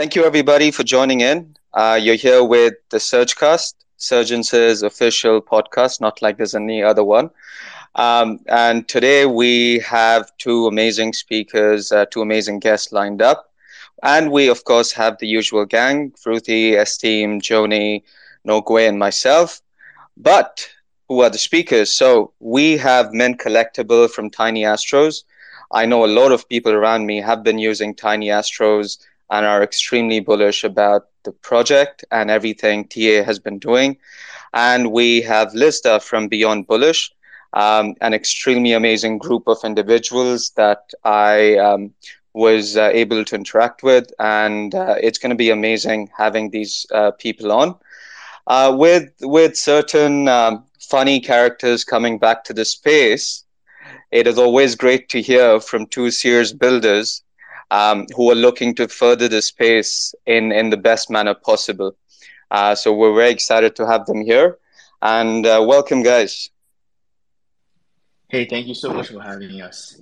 Thank you, everybody, for joining in. Uh, you're here with the Surgecast, Surgence' official podcast, not like there's any other one. Um, and today we have two amazing speakers, uh, two amazing guests lined up. And we, of course, have the usual gang Fruity, Esteem, Joni, Nogwe, and myself. But who are the speakers? So we have Mint Collectible from Tiny Astros. I know a lot of people around me have been using Tiny Astros and are extremely bullish about the project and everything TA has been doing. And we have Lysda from Beyond Bullish, um, an extremely amazing group of individuals that I um, was uh, able to interact with. And uh, it's going to be amazing having these uh, people on. Uh, with with certain um, funny characters coming back to the space, it is always great to hear from two Sears builders um, who are looking to further the space in, in the best manner possible. Uh, so we're very excited to have them here. And uh, welcome, guys. Hey, thank you so much for having us.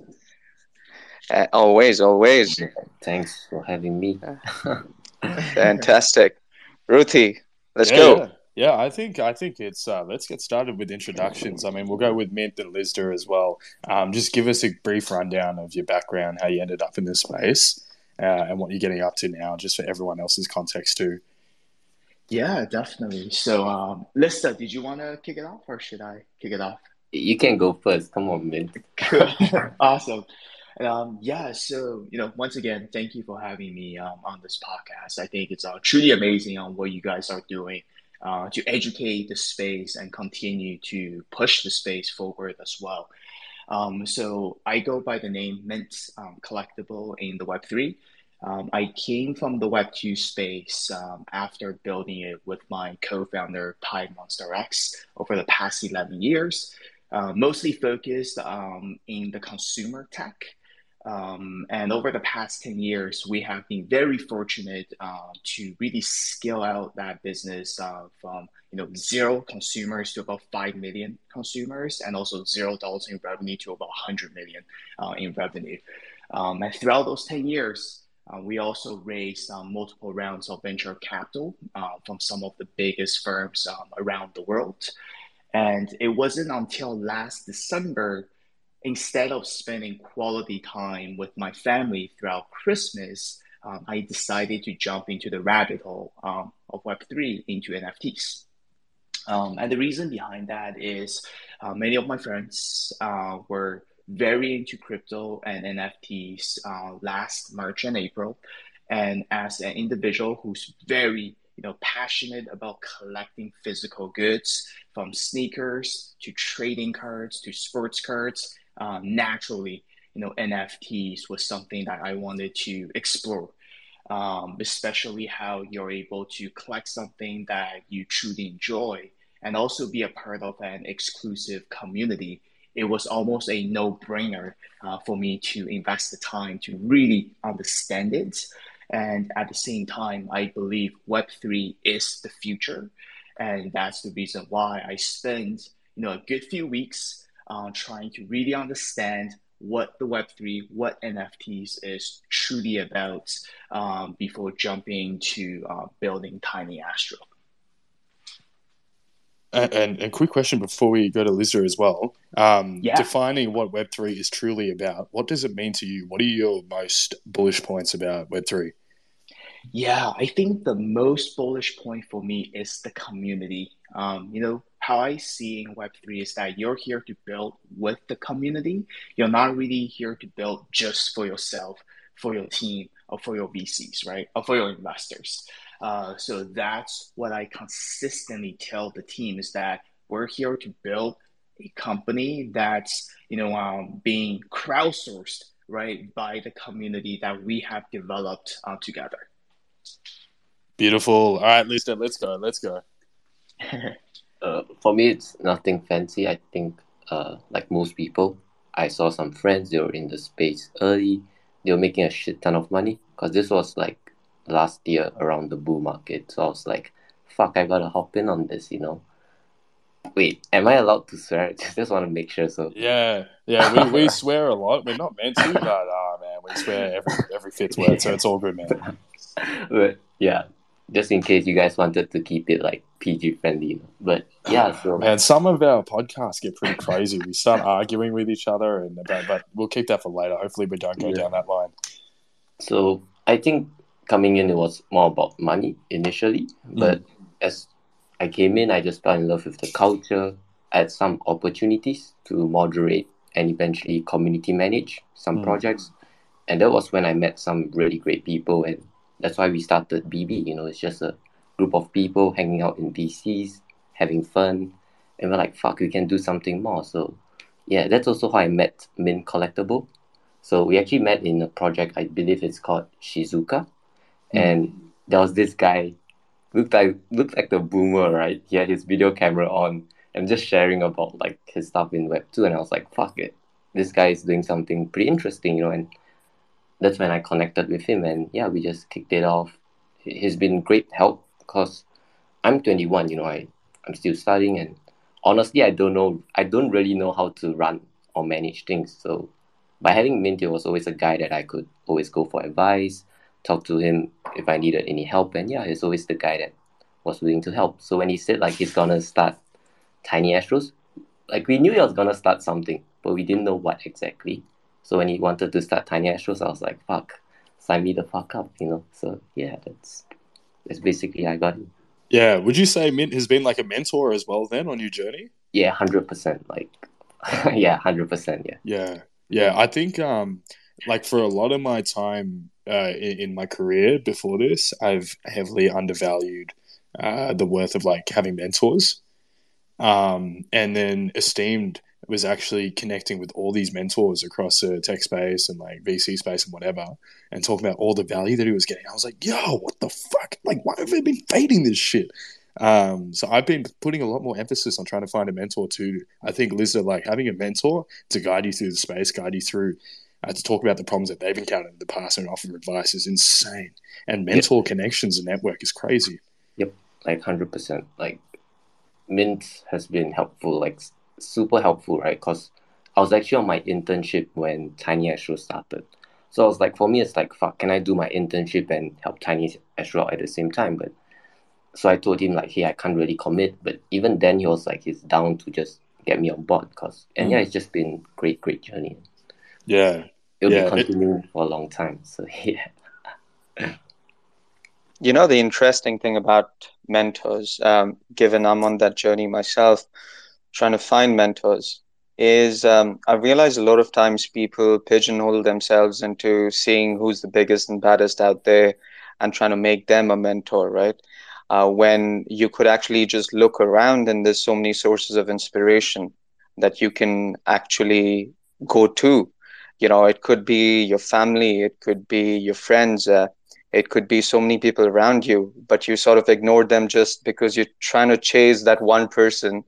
Uh, always, always. Thanks for having me. Fantastic. Ruthie, let's yeah, go. Yeah. Yeah, I think I think it's uh, let's get started with introductions. I mean, we'll go with Mint and Lysda as well. Um, just give us a brief rundown of your background, how you ended up in this space, uh, and what you're getting up to now, just for everyone else's context too. Yeah, definitely. So, um, Lysda, did you want to kick it off, or should I kick it off? You can go first. Come on, Mint. awesome. Um, yeah, so you know, once again, thank you for having me um, on this podcast. I think it's uh, truly amazing on what you guys are doing uh, to educate the space and continue to push the space forward as well. Um, so I go by the name Mint um, Collectible in the Web3. Um, I came from the Web2 space um, after building it with my co-founder Pi Monster X over the past 11 years, uh, mostly focused um, in the consumer tech um, and over the past 10 years, we have been very fortunate uh, to really scale out that business uh, from you know zero consumers to about 5 million consumers and also zero dollars in revenue to about 100 million uh, in revenue. Um, and throughout those 10 years, uh, we also raised um, multiple rounds of venture capital uh, from some of the biggest firms um, around the world. And it wasn't until last December instead of spending quality time with my family throughout Christmas, um, I decided to jump into the rabbit hole um, of Web3 into NFTs. Um, and the reason behind that is uh, many of my friends uh, were very into crypto and NFTs uh, last March and April. And as an individual who's very you know, passionate about collecting physical goods from sneakers to trading cards to sports cards um, naturally, you know, NFTs was something that I wanted to explore. Um, especially how you're able to collect something that you truly enjoy and also be a part of an exclusive community. It was almost a no brainer uh, for me to invest the time to really understand it. And at the same time, I believe Web3 is the future. And that's the reason why I spent you know, a good few weeks uh, trying to really understand what the Web3, what NFTs is truly about um, before jumping to uh, building Tiny Astro. And, and, and, quick question before we go to Lysda as well. Um, yeah. Defining what Web3 is truly about, what does it mean to you? What are your most bullish points about Web3? Yeah, I think the most bullish point for me is the community. Um, you know, how I see in Web3 is that you're here to build with the community. You're not really here to build just for yourself, for your team, or for your VCs, right? Or for your investors. Uh, so that's what I consistently tell the team is that we're here to build a company that's, you know, um, being crowdsourced, right, by the community that we have developed uh, together. Beautiful. All right, Lisa, let's go. Let's go. uh, for me, it's nothing fancy. I think, uh, like most people, I saw some friends. They were in the space early. They were making a shit ton of money because this was like last year around the bull market. So I was like, "Fuck, I gotta hop in on this," you know. Wait, am I allowed to swear? Just want to make sure. So yeah, yeah, we, we swear a lot. We're not meant to, but uh, man, We swear every every fifth word, so it's all good, man. but yeah, just in case you guys wanted to keep it like PG friendly. But yeah, so Man, some of our podcasts get pretty crazy. We start arguing with each other, and but, but we'll keep that for later. Hopefully, we don't go Yeah. down that line. So I think coming in, it was more about money initially. But as I came in, I just fell in love with the culture. I had some opportunities to moderate and eventually community manage some Mm. projects. And that was when I met some really great people. And that's why we started BB. You know, it's just a group of people hanging out in DCs, having fun. And we're like, fuck, we can do something more. So yeah, that's also how I met Mint Collectible. So we actually met in a project, I believe it's called Shizuka. Hmm. And there was this guy, looked like looked like the boomer, right? He had his video camera on and just sharing about like his stuff in Web 2. And I was like, fuck it. This guy is doing something pretty interesting, you know, and that's when I connected with him and yeah, we just kicked it off. He- He's been great help because I'm 21, you know, I, I'm still studying and honestly I don't know I don't really know how to run or manage things. So by having Mint, he was always a guy that I could always go for advice, talk to him if I needed any help, and yeah, he's always the guy that was willing to help. So when he said like he's gonna start Tiny Astros, like we knew he was gonna start something, but we didn't know what exactly. So when he wanted to start Tiny Astros, I was like, fuck, sign me the fuck up, you know. So yeah, that's that's basically how I got him. Yeah, would you say Mint has been like a mentor as well then on your journey? Yeah, hundred percent. Like, yeah, hundred percent. Yeah. Yeah, yeah. I think um, like for a lot of my time uh, in, in my career before this, I've heavily undervalued uh, the worth of like having mentors. Um, and then Esteem was actually connecting with all these mentors across the tech space and like VC space and whatever, and talking about all the value that he was getting. I was like, yo, what the fuck? Like, why have I been fading this shit? Um, so I've been putting a lot more emphasis on trying to find a mentor too. I think Lizard, like having a mentor to guide you through the space, guide you through, uh, to talk about the problems that they've encountered in the past and offer advice is insane. And mentor connections and network is crazy. Yep, like hundred percent. Like Mint has been helpful, like super helpful, right? Because I was actually on my internship when Tiny Astro started. So I was like, for me, it's like, fuck, can I do my internship and help Tiny Astro out at the same time? But so I told him like, hey, I can't really commit. But even then, he was like, he's down to just get me on board. Cause and yeah, it's just been great, great journey. Yeah, It'll Yeah, be it- continuing for a long time. So yeah. You know, the interesting thing about mentors, um, given I'm on that journey myself, trying to find mentors, is um, I realize a lot of times people pigeonhole themselves into seeing who's the biggest and baddest out there and trying to make them a mentor, right? Uh, when you could actually just look around and there's so many sources of inspiration that you can actually go to. You know, it could be your family, it could be your friends, uh, it could be so many people around you, but you sort of ignore them just because you're trying to chase that one person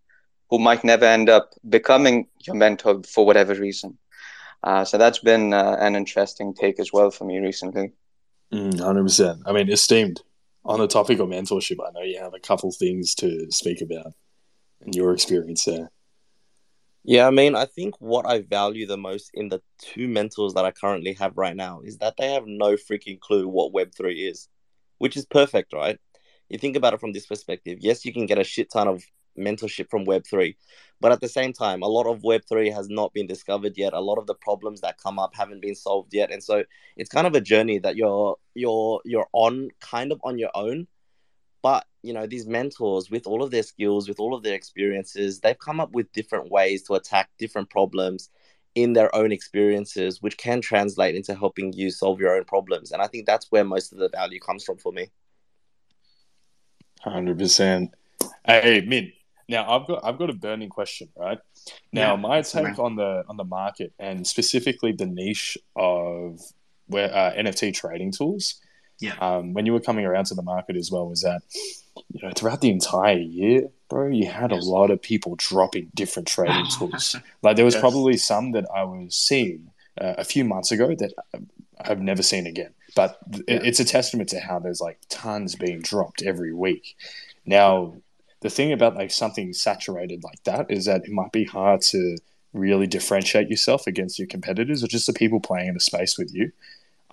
who might never end up becoming your mentor for whatever reason. Uh, so that's been uh, an interesting take as well for me recently. Mm, hundred percent. I mean, Esteem. On the topic of mentorship, I know you have a couple things to speak about and your experience there. Yeah, I mean, I think what I value the most in the two mentors that I currently have right now is that they have no freaking clue what Web3 is, which is perfect, right? You think about it from this perspective. Yes, you can get a shit ton of mentorship from Web3, but at the same time, a lot of Web3 has not been discovered yet. A lot of the problems that come up haven't been solved yet. And so it's kind of a journey that you're you're you're on kind of on your own. But you know, these mentors, with all of their skills, with all of their experiences, they've come up with different ways to attack different problems in their own experiences, which can translate into helping you solve your own problems. And I think that's where most of the value comes from for me. Hundred percent. Hey, Min. Now I've got I've got a burning question, right? Now Yeah, my take on the on the market and specifically the niche of where uh, NFT trading tools. Yeah. Um, when you were coming around to the market as well, was that you know throughout the entire year, bro, you had Yes. a lot of people dropping different trading tools. Like there was Yes. probably some that I was seeing uh, a few months ago that I've never seen again. But th- Yeah. it's a testament to how there's like tons being dropped every week. Now, the thing about like something saturated like that is that it might be hard to really differentiate yourself against your competitors or just the people playing in the space with you.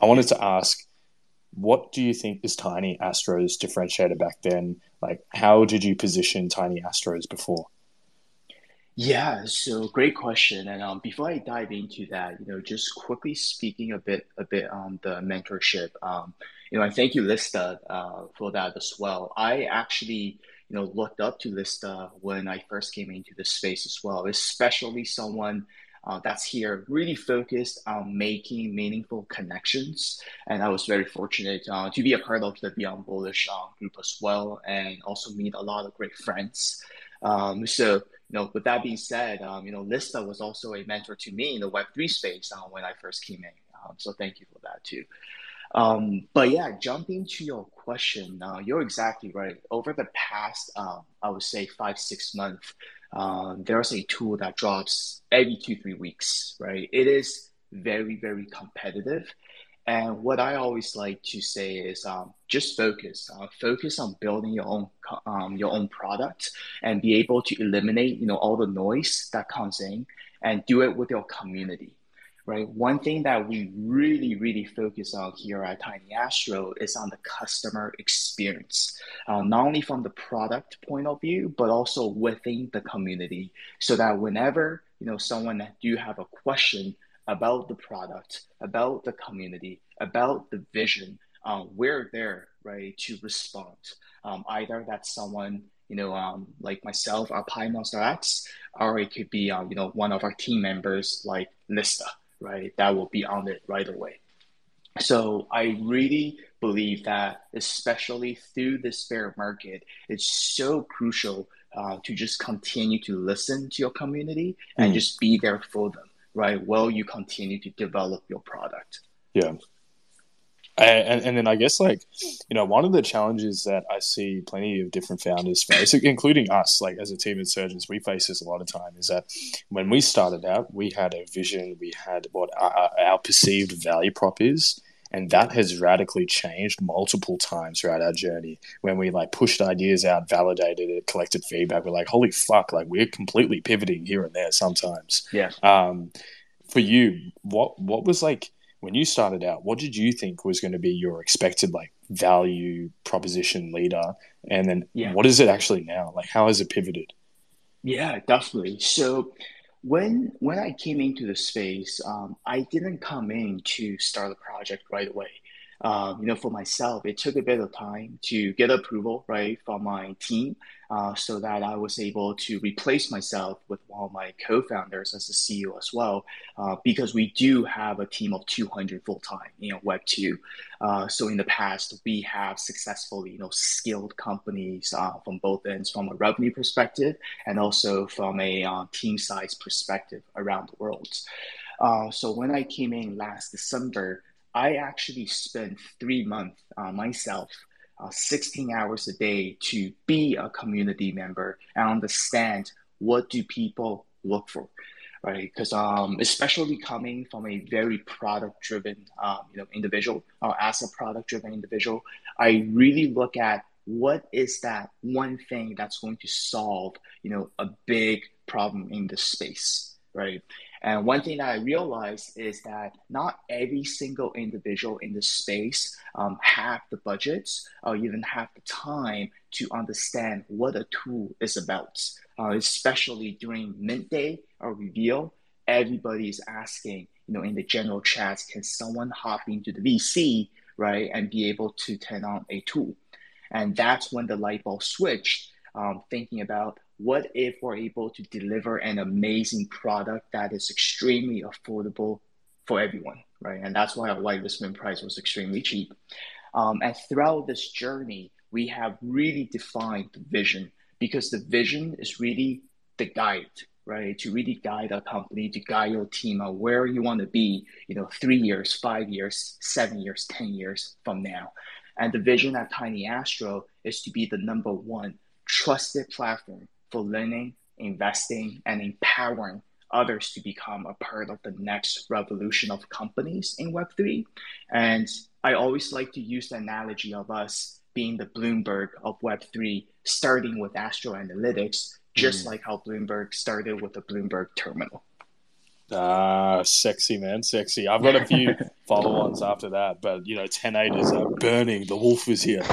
I wanted to ask, what do you think is Tiny Astro's differentiator back then? Like, how did you position Tiny Astros before? Yeah, so great question. And um, before I dive into that, you know, just quickly speaking a bit a bit on the mentorship. Um, you know, I thank you, Lista, uh, for that as well. I actually, you know, looked up to Lista when I first came into the space as well, especially someone uh, that's here really focused on making meaningful connections. And I was very fortunate uh, to be a part of the Beyond Bullish uh, group as well, and also meet a lot of great friends. Um, so you know, with that being said, um, you know, Lista was also a mentor to me in the Web3 space uh, when I first came in. Um, so thank you for that too. Um, but yeah, jumping to your question, uh, you're exactly right. Over the past, uh, I would say five, six months, uh, there's a tool that drops every two, three weeks, right? It is very, very competitive. And what I always like to say is um, just focus. Uh, focus on building your own um, your own product and be able to eliminate you know all the noise that comes in and do it with your community. Right. One thing that we really, really focus on here at Tiny Astro is on the customer experience, uh, not only from the product point of view, but also within the community, so that whenever you know someone that do have a question about the product, about the community, about the vision. Um, we're there, right, to respond. Um, either that's someone, you know, um, like myself, our Pi Monster X, or it could be, um, you know, one of our team members like Lista, right, that will be on it right away. So I really believe that, especially through this bear market, it's so crucial uh, to just continue to listen to your community and mm. just be there for them right? While you continue to develop your product. Yeah. And, and then I guess like you know one of the challenges that I see plenty of different founders face, including us, like as a team of Surgence, we face this a lot of time. Is that when we started out, we had a vision, we had what our, our perceived value prop is, and that has radically changed multiple times throughout our journey when we like pushed ideas out validated it collected feedback we're like holy fuck like we're completely pivoting here and there sometimes yeah um for you what what was like when you started out what did you think was going to be your expected like value proposition leader and then yeah. what is it actually now like how has it pivoted yeah definitely so when when I came into the space, um, I didn't come in to start a project right away. Um, you know, for myself, it took a bit of time to get approval, right, from my team, uh, so that I was able to replace myself with one of my co-founders as the CEO as well, uh, because we do have a team of 200 full-time, you know, Web two. Uh, so in the past, we have successfully, you know, scaled companies uh, from both ends, from a revenue perspective and also from a uh, team size perspective around the world. Uh, so when I came in last December, I actually spent three months uh, myself, uh, 16 hours a day to be a community member and understand what do people look for, right? Because um, especially coming from a very product-driven, um, you know, individual, or as a product-driven individual, I really look at what is that one thing that's going to solve, you know, a big problem in the space, right? And one thing that I realized is that not every single individual in the space um, have the budgets or even have the time to understand what a tool is about. Uh, especially during mint day or reveal, everybody is asking, you know, in the general chats, can someone hop into the VC, right, and be able to turn on a tool? And that's when the light bulb switched, um, thinking about what if we're able to deliver an amazing product that is extremely affordable for everyone, right? And that's why our whitelist price was extremely cheap. Um, and throughout this journey, we have really defined the vision because the vision is really the guide, right? To really guide a company, to guide your team on where you want to be, you know, three years, five years, seven years, 10 years from now. And the vision at Tiny Astro is to be the number one trusted platform for learning, investing, and empowering others to become a part of the next revolution of companies in Web3. And I always like to use the analogy of us being the Bloomberg of Web3, starting with Astro Analytics, just mm. like how Bloomberg started with the Bloomberg terminal. Ah, sexy man, sexy. I've got a few follow-ons after that, but you know, ten eight is uh, burning. The wolf is here.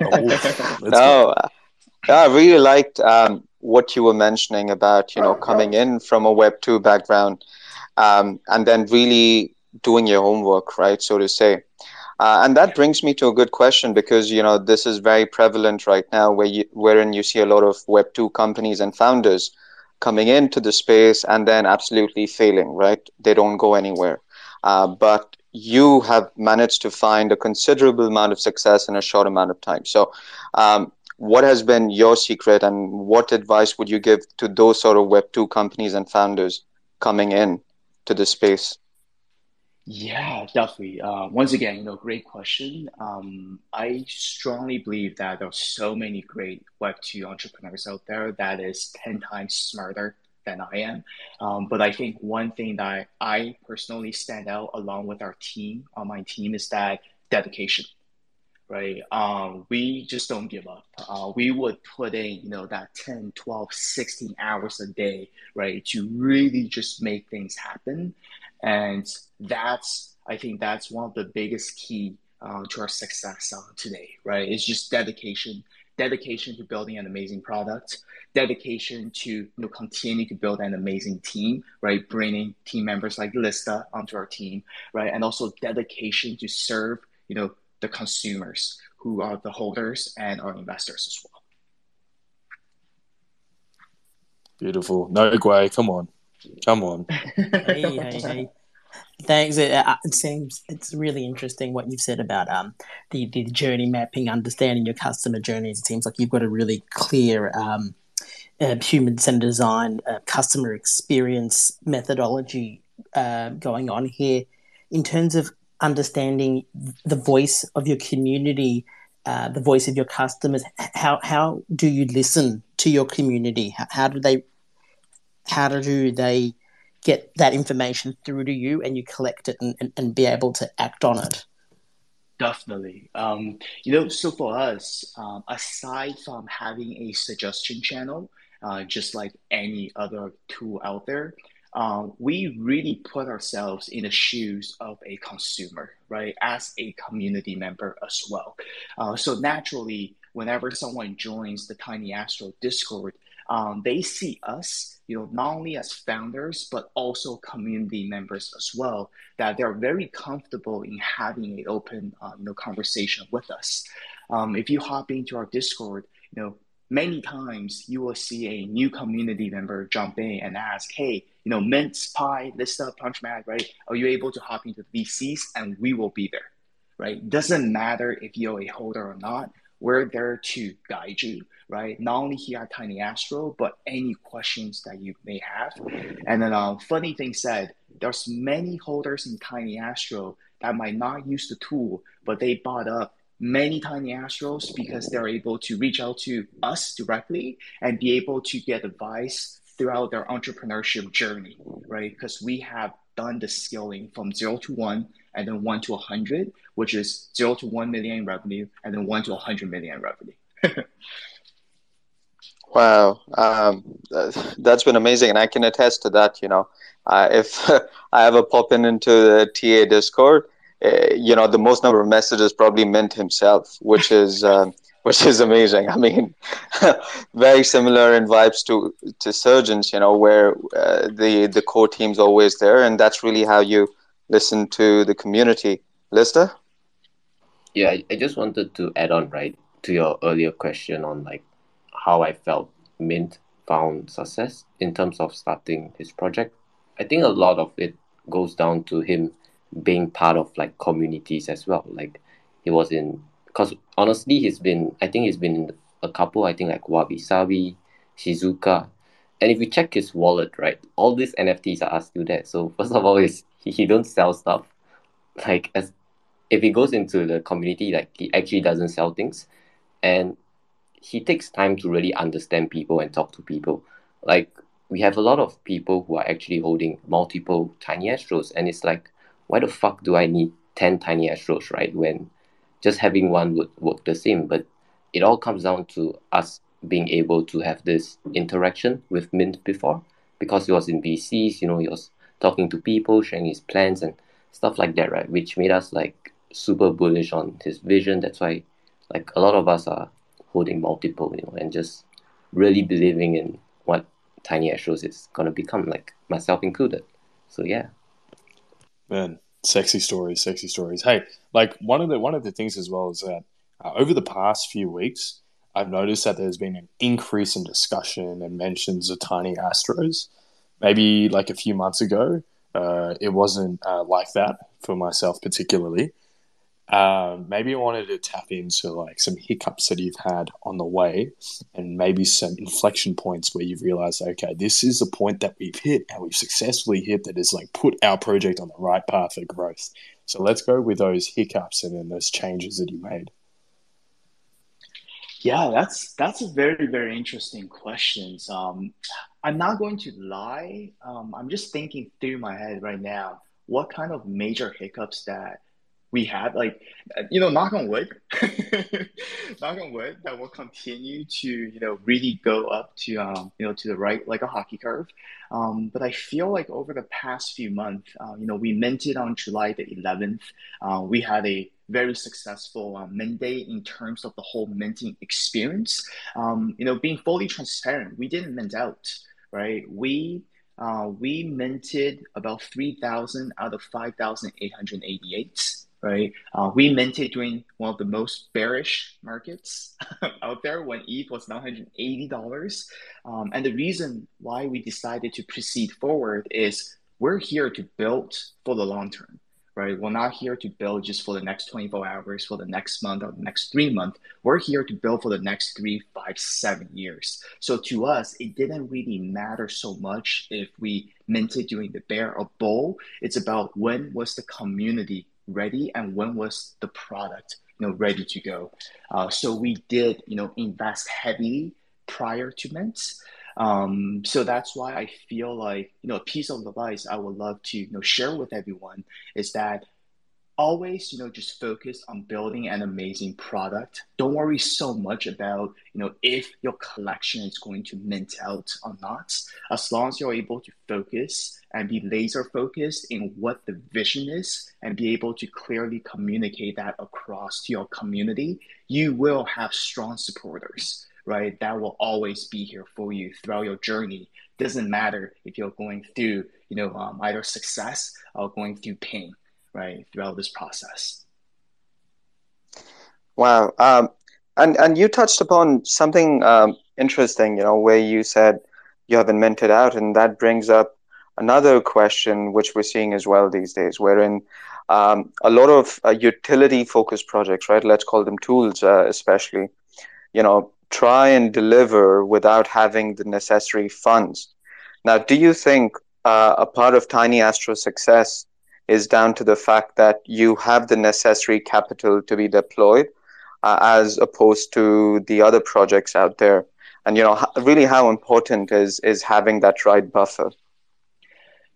wolf. no, I really liked um, what you were mentioning about you know coming in from a Web two background, um, and then really doing your homework, right, so to say. Uh, and that brings me to a good question because you know this is very prevalent right now, where you, wherein you see a lot of Web two companies and founders coming into the space and then absolutely failing, right? They don't go anywhere. Uh, but you have managed to find a considerable amount of success in a short amount of time. So, um, what has been your secret, and what advice would you give to those sort of Web two companies and founders coming in to the space? Yeah, definitely. Uh, once again, you know, great question. Um, I strongly believe that there are so many great Web2 entrepreneurs out there that is 10 times smarter than I am. Um, but I think one thing that I personally stand out along with our team on my team is that dedication, right? Um, we just don't give up. Uh, we would put in, you know, that 10, 12, 16 hours a day, right, to really just make things happen. And that's, I think that's one of the biggest key uh, to our success uh, today, right? It's just dedication, dedication to building an amazing product, dedication to you know, continue to build an amazing team, right? Bringing team members like Lista onto our team, right? And also dedication to serve, you know, the consumers who are the holders and our investors as well. Beautiful. No way. Come on. Come on. hey, hey, hey. Thanks. It, uh, it, seems it's really interesting what you've said about um, the, the journey mapping, understanding your customer journeys. It seems like you've got a really clear um, uh, human centered design, uh, customer experience methodology uh, going on here. In terms of understanding the voice of your community, uh, the voice of your customers, how, how do you listen to your community? How, how do they how do they get that information through to you and you collect it and, and, and be able to act on it? Definitely. Um, you know, so for us, um, aside from having a suggestion channel, uh, just like any other tool out there, uh, we really put ourselves in the shoes of a consumer, right? As a community member as well. Uh, so naturally, whenever someone joins the Tiny Astro Discord, um, they see us, you know, not only as founders but also community members as well. That they're very comfortable in having an open, uh, you know, conversation with us. Um, if you hop into our Discord, you know, many times you will see a new community member jump in and ask, "Hey, you know, mince pie, this stuff, punch Punchmag, right? Are you able to hop into the VCs?" And we will be there, right? Doesn't matter if you're a holder or not. We're there to guide you, right? Not only here at Tiny Astro, but any questions that you may have. And then, um, funny thing said, there's many holders in Tiny Astro that might not use the tool, but they bought up many Tiny Astros because they're able to reach out to us directly and be able to get advice throughout their entrepreneurship journey, right? Because we have done the scaling from zero to one and then one to 100, which is zero to 1 million revenue and then one to 100 million revenue. wow. Um, that's been amazing. And I can attest to that. You know, uh, if I ever pop in into the TA Discord, uh, you know, the most number of messages probably Mint himself, which is. Um, which is amazing. I mean, very similar in vibes to to Surgence, you know, where uh, the the core team's always there, and that's really how you listen to the community. Lister? Yeah, I, I just wanted to add on right to your earlier question on like how I felt Mint found success in terms of starting his project. I think a lot of it goes down to him being part of like communities as well. Like he was in because honestly, he's been I think he's been in a couple. I think like Wabi Sabi, Shizuka, and if you check his wallet, right, all these NFTs are still there. So first of all, is he, he don't sell stuff. Like as if he goes into the community, like he actually doesn't sell things, and he takes time to really understand people and talk to people. Like we have a lot of people who are actually holding multiple tiny astros, and it's like, why the fuck do I need ten tiny astros, right? When just having one would work the same. But it all comes down to us being able to have this interaction with Mint before because he was in VCs, you know, he was talking to people, sharing his plans and stuff like that, right? Which made us like super bullish on his vision. That's why like a lot of us are holding multiple, you know, and just really believing in what Tiny Astros is gonna become, like myself included. So yeah. Man, sexy stories, sexy stories. Hey, like one of the one of the things as well is that uh, over the past few weeks, I've noticed that there's been an increase in discussion and mentions of tiny astros. Maybe like a few months ago, uh, it wasn't uh, like that for myself particularly. Um, maybe I wanted to tap into like some hiccups that you've had on the way, and maybe some inflection points where you've realized, okay, this is the point that we've hit and we've successfully hit that has like put our project on the right path for growth. So let's go with those hiccups and then those changes that you made. Yeah, that's that's a very very interesting question. Um, I'm not going to lie. Um, I'm just thinking through my head right now what kind of major hiccups that we had. Like, you know, knock on wood, knock on wood, that will continue to you know really go up to um, you know to the right like a hockey curve. Um, but I feel like over the past few months, uh, you know, we minted on July the 11th. Uh, we had a very successful um, mint day in terms of the whole minting experience. Um, you know, being fully transparent, we didn't mint out, right? We uh, we minted about 3,000 out of 5,888, right? Uh, we minted during one of the most bearish markets out there when ETH was $980. Um, and the reason why we decided to proceed forward is we're here to build for the long term right? We're not here to build just for the next 24 hours, for the next month or the next three months. We're here to build for the next three, five, seven years. So to us, it didn't really matter so much if we minted during the bear or bull. It's about when was the community ready and when was the product you know ready to go. Uh, so we did you know invest heavily prior to mints. Um, so that's why I feel like you know a piece of advice I would love to you know share with everyone is that always you know just focus on building an amazing product don't worry so much about you know if your collection is going to mint out or not as long as you're able to focus and be laser focused in what the vision is and be able to clearly communicate that across to your community you will have strong supporters right? That will always be here for you throughout your journey. Doesn't matter if you're going through, you know, um, either success or going through pain, right? Throughout this process. Wow. Um, and and you touched upon something um, interesting, you know, where you said you haven't minted out, and that brings up another question which we're seeing as well these days, wherein um, a lot of uh, utility-focused projects, right? Let's call them tools, uh, especially. You know, try and deliver without having the necessary funds. Now, do you think uh, a part of Tiny Astro's success is down to the fact that you have the necessary capital to be deployed, uh, as opposed to the other projects out there? And you know, really, how important is is having that right buffer?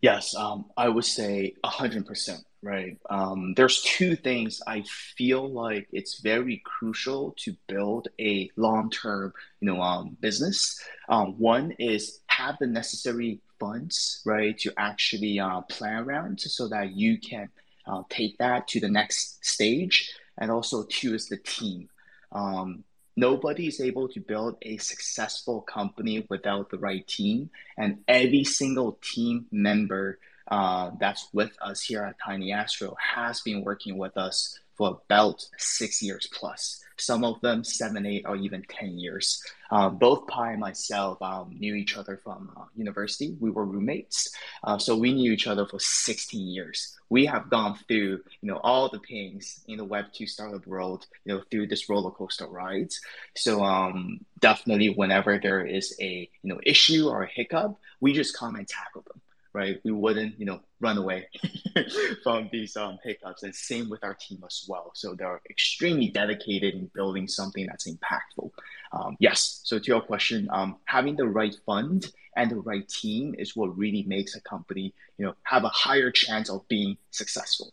Yes, um, I would say hundred percent. Right. Um, there's two things I feel like it's very crucial to build a long-term, you know, um, business. Um, one is have the necessary funds, right, to actually uh, plan around so that you can uh, take that to the next stage. And also, two is the team. Um, nobody is able to build a successful company without the right team, and every single team member uh, that's with us here at Tiny Astro has been working with us for about six years plus. Some of them seven, eight, or even ten years. Um, both Pi and myself um, knew each other from uh, university. We were roommates, uh, so we knew each other for 16 years. We have gone through, you know, all the pains in the Web two startup world, you know, through this roller coaster rides. So um, definitely, whenever there is a you know issue or a hiccup, we just come and tackle them right? We wouldn't, you know, run away from these um, hiccups. And same with our team as well. So they're extremely dedicated in building something that's impactful. Um, yes. So to your question, um, having the right fund and the right team is what really makes a company, you know, have a higher chance of being successful.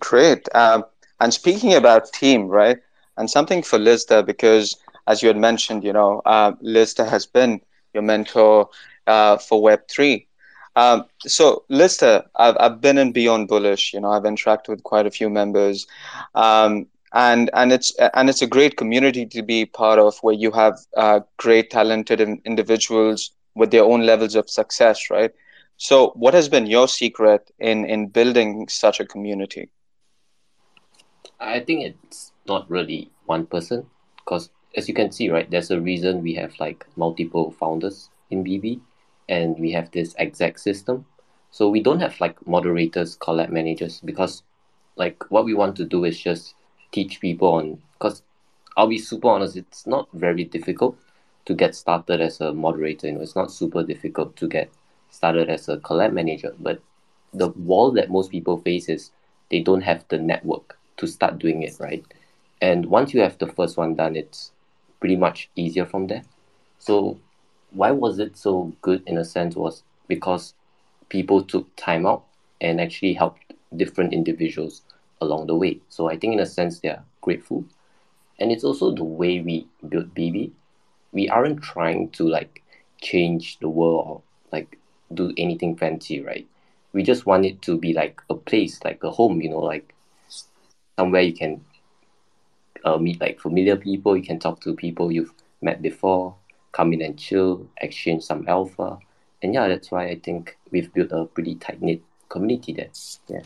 Great. Um, and speaking about team, right? And something for Lysda, because as you had mentioned, you know, uh, Lysda has been your mentor uh, for Web3. Um, so, Lister, I've, I've been in Beyond Bullish. You know, I've interacted with quite a few members, um, and and it's and it's a great community to be part of, where you have uh, great, talented individuals with their own levels of success, right? So, what has been your secret in in building such a community? I think it's not really one person, because as you can see, right, there's a reason we have like multiple founders in BB and we have this exec system. So we don't have like moderators, collab managers, because like what we want to do is just teach people on. Because I'll be super honest, it's not very difficult to get started as a moderator. You know, it's not super difficult to get started as a collab manager. But the wall that most people face is they don't have the network to start doing it right. And once you have the first one done, it's pretty much easier from there. So why was it so good in a sense was because people took time out and actually helped different individuals along the way. So I think in a sense they're grateful. And it's also the way we build BB. We aren't trying to like change the world or like do anything fancy, right? We just want it to be like a place, like a home, you know, like somewhere you can uh, meet like familiar people, you can talk to people you've met before, come in and chill, exchange some alpha. And yeah, that's why I think we've built a pretty tight knit community there. Yeah.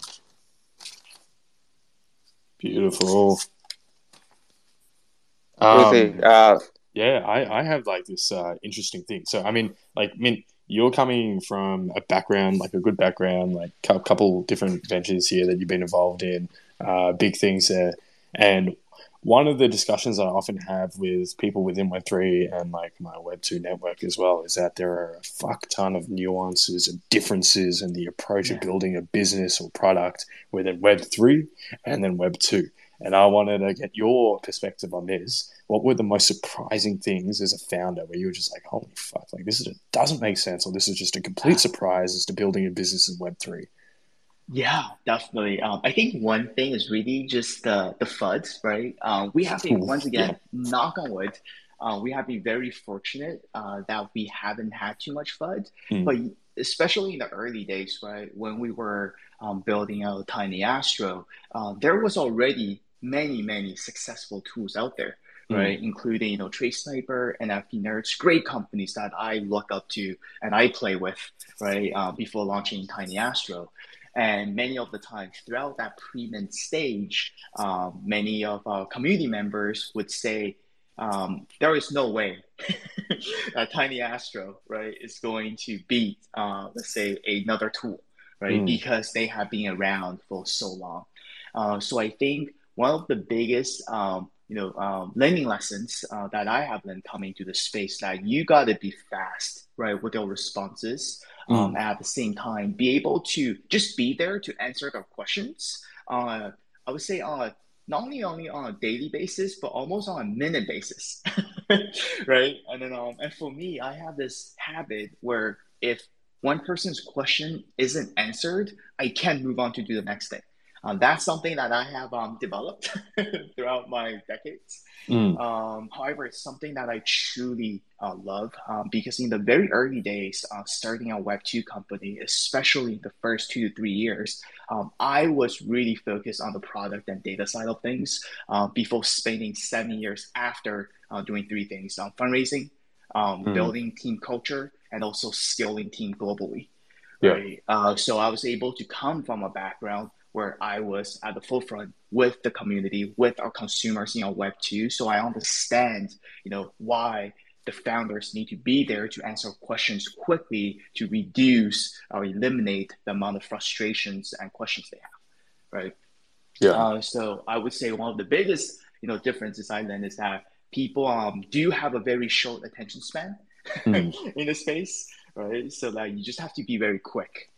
Beautiful. Um, uh, yeah, I, I have like this uh, interesting thing. So, I mean, like, I mean, you're coming from a background, like a good background, like a couple different ventures here that you've been involved in, uh, big things there. And one of the discussions I often have with people within Web3 and like my Web2 network as well is that there are a fuck ton of nuances and differences in the approach yeah. of building a business or product within Web3 and then Web2. And I wanted to get your perspective on this. What were the most surprising things as a founder where you were just like, holy fuck, like this is a, doesn't make sense, or this is just a complete ah. surprise as to building a business in Web3? Yeah, definitely. Um, I think one thing is really just the the FUDs, right? Um, we have been once again, yeah. knock on wood, uh, we have been very fortunate uh, that we haven't had too much FUD. Mm. But especially in the early days, right, when we were um, building out Tiny Astro, uh, there was already many many successful tools out there. Hmm. Right, mm. including you know TraitSniper and NFT Nerds, great companies that I look up to and I play with, right? Uh, before launching Tiny Astro, and many of the times throughout that pre-mint stage, um, many of our community members would say, um, there is no way that Tiny Astro, right, is going to beat, uh, let's say, another tool, right, mm. because they have been around for so long. Uh, so I think one of the biggest, um, you know, um, learning lessons uh, that I have learned coming to the space that you got to be fast, right, with your responses um, mm. at the same time be able to just be there to answer their questions. Uh, i would say on not only only on a daily basis but almost on a minute basis right? And then um, and for me i have this habit where if one person's question isn't answered i can't move on to do the next thing um, that's something that I have um, developed throughout my decades. Mm. Um, however, it's something that I truly uh, love um, because in the very early days, uh, starting a Web2 company, especially the first two to three years, um, I was really focused on the product and data side of things uh, before spending seven years after uh, doing three things um, fundraising, mm. building team culture, and also scaling team globally. Yeah. Right? Uh, so I was able to come from a background where I was at the forefront with the community, with our consumers in our Web two. So I understand, you know, why the founders need to be there to answer questions quickly to reduce or eliminate the amount of frustrations and questions they have, right? Yeah. Uh, so I would say one of the biggest, you know, differences I learned is that people um, do have a very short attention span mm. in the space, right? So that you just have to be very quick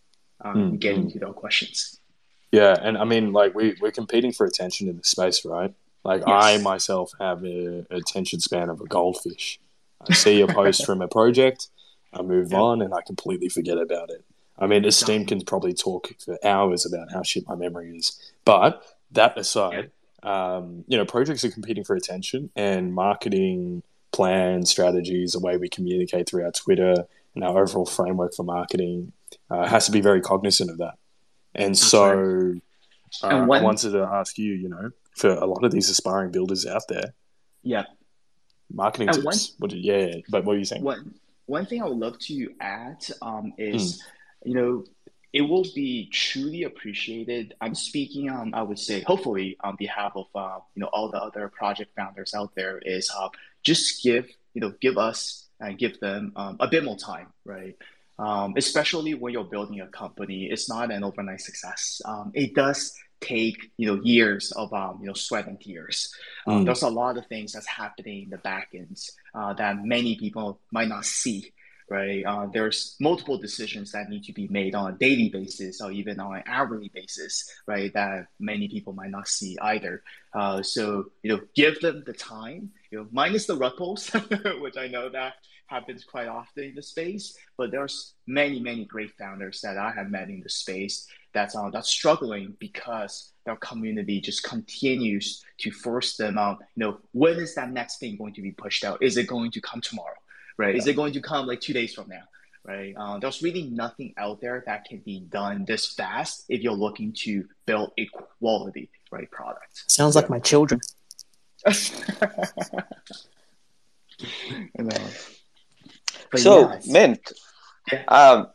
um, mm. getting to their questions. Yeah, and I mean, like we we're competing for attention in the space, right? Like yes. I myself have a, attention span of a goldfish. I see a post from a project, I move yeah. on, and I completely forget about it. I mean, Esteem can probably talk for hours about how shit my memory is. But that aside, yeah. um, you know, projects are competing for attention, and marketing plans, strategies, the way we communicate through our Twitter, and our overall framework for marketing uh, has to be very cognizant of that. And That's so, uh, and when... I wanted to ask you, you know, for a lot of these aspiring builders out there, yeah, marketing and tips. One... What, yeah, but what are you saying? One, one thing I would love to add um, is, mm. you know, it will be truly appreciated. I'm speaking, um, I would say, hopefully, on behalf of uh, you know all the other project founders out there, is uh, just give you know give us and give them um, a bit more time, right? Um, especially when you're building a company, it's not an overnight success. Um, it does take you know years of um, you know sweat and tears. Um, mm. There's a lot of things that's happening in the back ends uh, that many people might not see right? Uh, there's multiple decisions that need to be made on a daily basis or even on an hourly basis, right? That many people might not see either. Uh, so, you know, give them the time, you know, minus the ruffles, which I know that happens quite often in the space, but there's many, many great founders that I have met in the space that's uh, that's struggling because their community just continues to force them out. You know, when is that next thing going to be pushed out? Is it going to come tomorrow? right? Yeah. Is it going to come like two days from now? Right. Uh, there's really nothing out there that can be done this fast if you're looking to build a quality right product. Sounds yeah. like my children. so yeah, mint, um,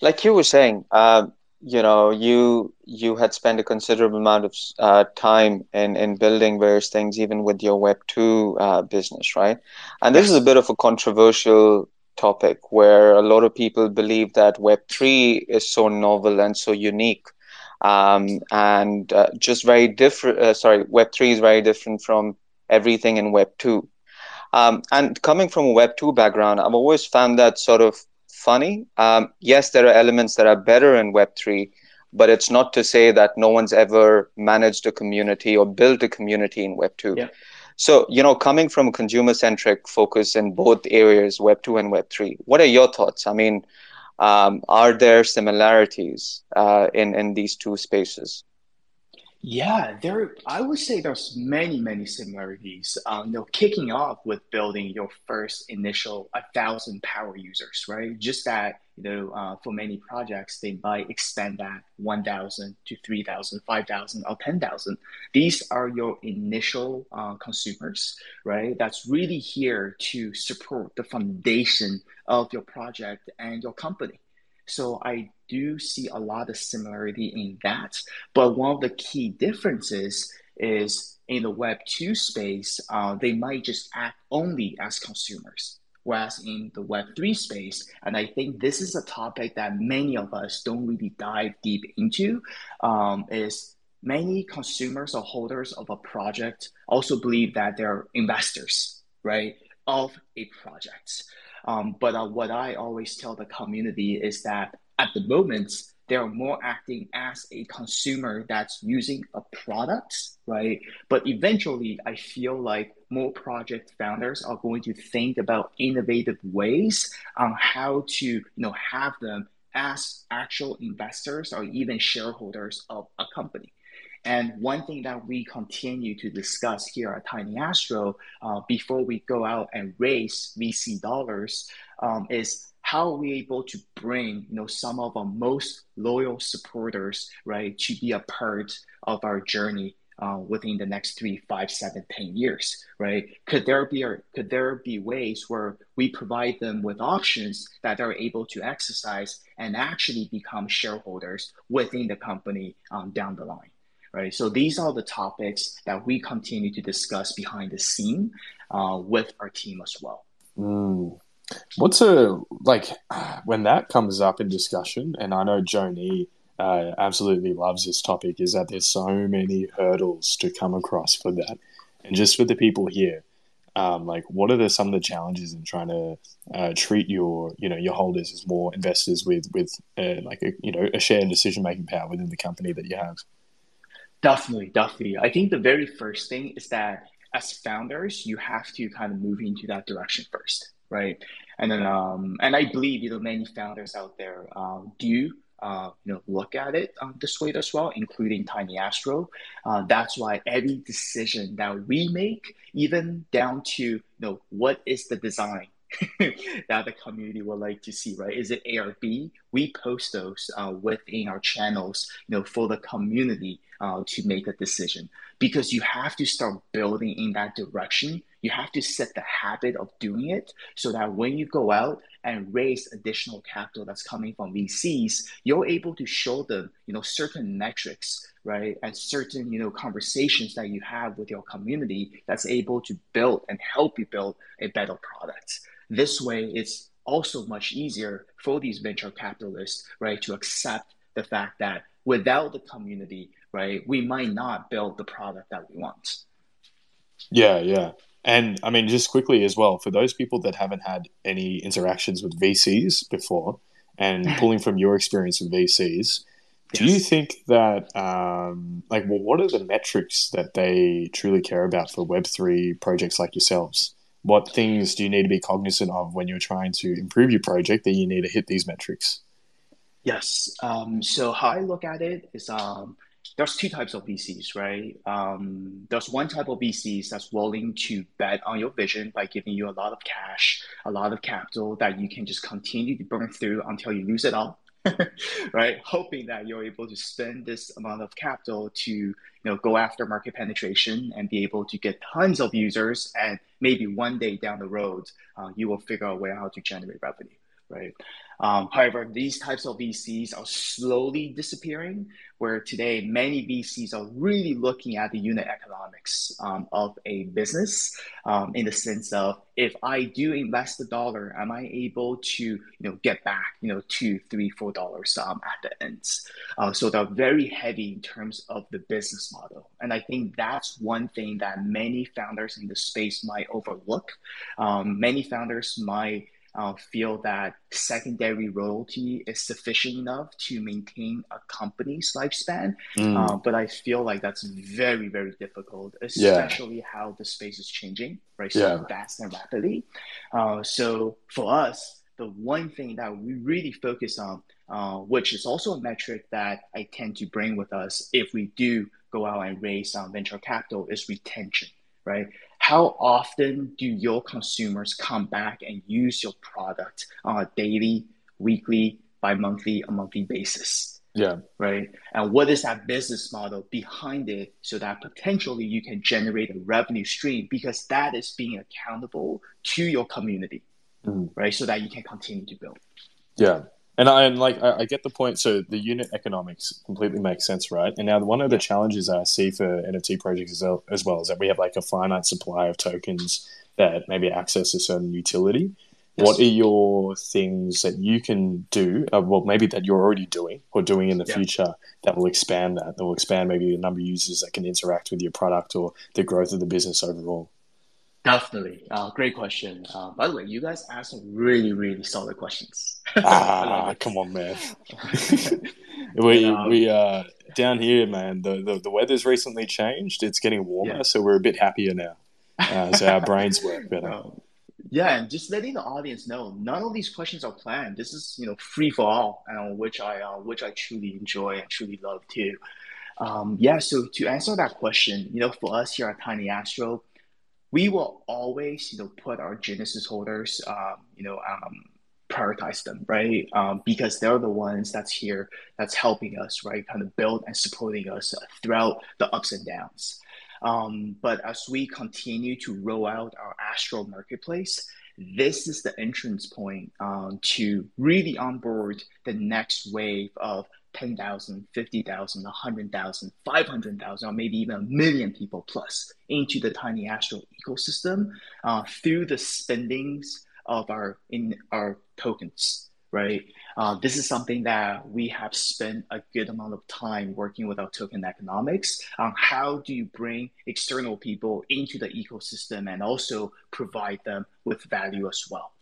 like you were saying, um, you know you you had spent a considerable amount of uh, time in in building various things even with your web 2 uh, business right? And this yes. is a bit of a controversial topic where a lot of people believe that web 3 is so novel and so unique um, and uh, just very different uh, sorry web 3 is very different from everything in web 2 um, and coming from a web 2 background i've always found that sort of funny. Um, yes, there are elements that are better in Web3, but it's not to say that no one's ever managed a community or built a community in Web2. Yeah. So, you know, coming from a consumer centric focus in both areas, Web2 and Web3, what are your thoughts? I mean, um, are there similarities uh, in, in these two spaces? Yeah, there. I would say there's many, many similarities. Um, you know, kicking off with building your first initial a thousand power users, right? Just that, you know, uh, for many projects, they might expand that 1,000 to 3,000, 5,000, or 10,000. These are your initial uh, consumers, right? That's really here to support the foundation of your project and your company. So I do see a lot of similarity in that. But one of the key differences is in the Web 2 space, uh, they might just act only as consumers. Whereas in the Web3 space, and I think this is a topic that many of us don't really dive deep into, um, is many consumers or holders of a project also believe that they're investors, right, of a project. Um, but uh, what I always tell the community is that at the moment, they're more acting as a consumer that's using a product, right? But eventually, I feel like more project founders are going to think about innovative ways on how to, you know, have them as actual investors or even shareholders of a company. And one thing that we continue to discuss here at Tiny Astro uh, before we go out and raise VC dollars um, is how are we able to bring you know some of our most loyal supporters right to be a part of our journey uh, within the next three, five, seven, ten years, right? Could there be could there be ways where we provide them with options that they're able to exercise and actually become shareholders within the company um, down the line? Right? So these are the topics that we continue to discuss behind the scene uh, with our team as well. Mm. What's a like when that comes up in discussion, and I know Joni uh, absolutely loves this topic, is that there's so many hurdles to come across for that, and just for the people here. Um, like what are the, some of the challenges in trying to uh, treat your you know your holders as more investors with with uh, like a you know a shared decision making power within the company that you have Definitely, definitely. I think the very first thing is that as founders, you have to kind of move into that direction first, right? And then, um, and I believe you know many founders out there um, do uh, you know look at it um, this way as well, including Tiny Astro. Uh, that's why every decision that we make, even down to you know what is the design that the community would like to see, right? Is it A or B? we post those uh, within our channels, you know, for the community uh, to make a decision. Because you have to start building in that direction. You have to set the habit of doing it so that when you go out and raise additional capital that's coming from VCs, you're able to show them, you know, certain metrics, right, and certain, you know, conversations that you have with your community that's able to build and help you build a better product. This way, it's also much easier for these venture capitalists, right, to accept the fact that without the community, right, we might not build the product that we want. Yeah, yeah. And I mean, just quickly as well, for those people that haven't had any interactions with VCs before, and pulling from your experience with VCs, do you think that, um, like, well, what are the metrics that they truly care about for Web3 projects like yourselves? What things do you need to be cognizant of when you're trying to improve your project that you need to hit these metrics? Yes. Um, so how I look at it is um, there's two types of VCs, right? Um, there's one type of VCs that's willing to bet on your vision by giving you a lot of cash, a lot of capital that you can just continue to burn through until you lose it all. right? Hoping that you're able to spend this amount of capital to, you know, go after market penetration and be able to get tons of users, and maybe one day down the road, uh, you will figure out a way how to generate revenue, right? Um, however, these types of VCs are slowly disappearing, where today many VCs are really looking at the unit economics um, of a business um, in the sense of if I do invest a dollar, am I able to you know get back you know two, three, four dollars um, at the ends? Uh, so they're very heavy in terms of the business model, and I think that's one thing that many founders in the space might overlook. Um, many founders might uh, feel that secondary royalty is sufficient enough to maintain a company's lifespan. Mm. Uh, but I feel like that's very, very difficult, especially yeah. how the space is changing, right? So yeah. fast and rapidly. Uh, so for us, the one thing that we really focus on, uh, which is also a metric that I tend to bring with us if we do go out and raise um, venture capital, is retention, right? How often do your consumers come back and use your product on a daily, weekly, bi-monthly, a monthly basis? Yeah. Right. And what is that business model behind it so that potentially you can generate a revenue stream because that is being accountable to your community. Mm. Right. So that you can continue to build. Yeah. And I and like I, I, get the point. So the unit economics completely makes sense, right? And now one of the challenges I see for NFT projects as well, as well is that we have like a finite supply of tokens that maybe access a certain utility. Yes. What are your things that you can do? Uh, well, maybe that you're already doing or doing in the yeah. future that will expand that. That will expand maybe the number of users that can interact with your product or the growth of the business overall. Definitely. Uh, great question. Uh, by the way, you guys asked some really, really solid questions. ah, come on, man. we um, we uh down here, man. The, the the weather's recently changed. It's getting warmer, yeah. so we're a bit happier now. Uh, so our brains work better. Um, yeah, and just letting the audience know, none of these questions are planned. This is you know free for all, uh, which I uh, which I truly enjoy and truly love too. Um, yeah, so to answer that question, you know, for us here at Tiny Astro we will always, you know, put our Genesis holders, um, you know, um, prioritize them, right? Um, because they're the ones that's here, that's helping us, right? Kind of build and supporting us throughout the ups and downs. Um, but as we continue to roll out our Astro marketplace, this is the entrance point um, to really onboard the next wave of 10,000, 50,000, 100,000, 500,000, or maybe even a million people plus into the Tiny Astro ecosystem uh, through the spendings of our in our tokens, right? Uh, this is something that we have spent a good amount of time working with our token economics on how do you bring external people into the ecosystem and also provide them with value as well.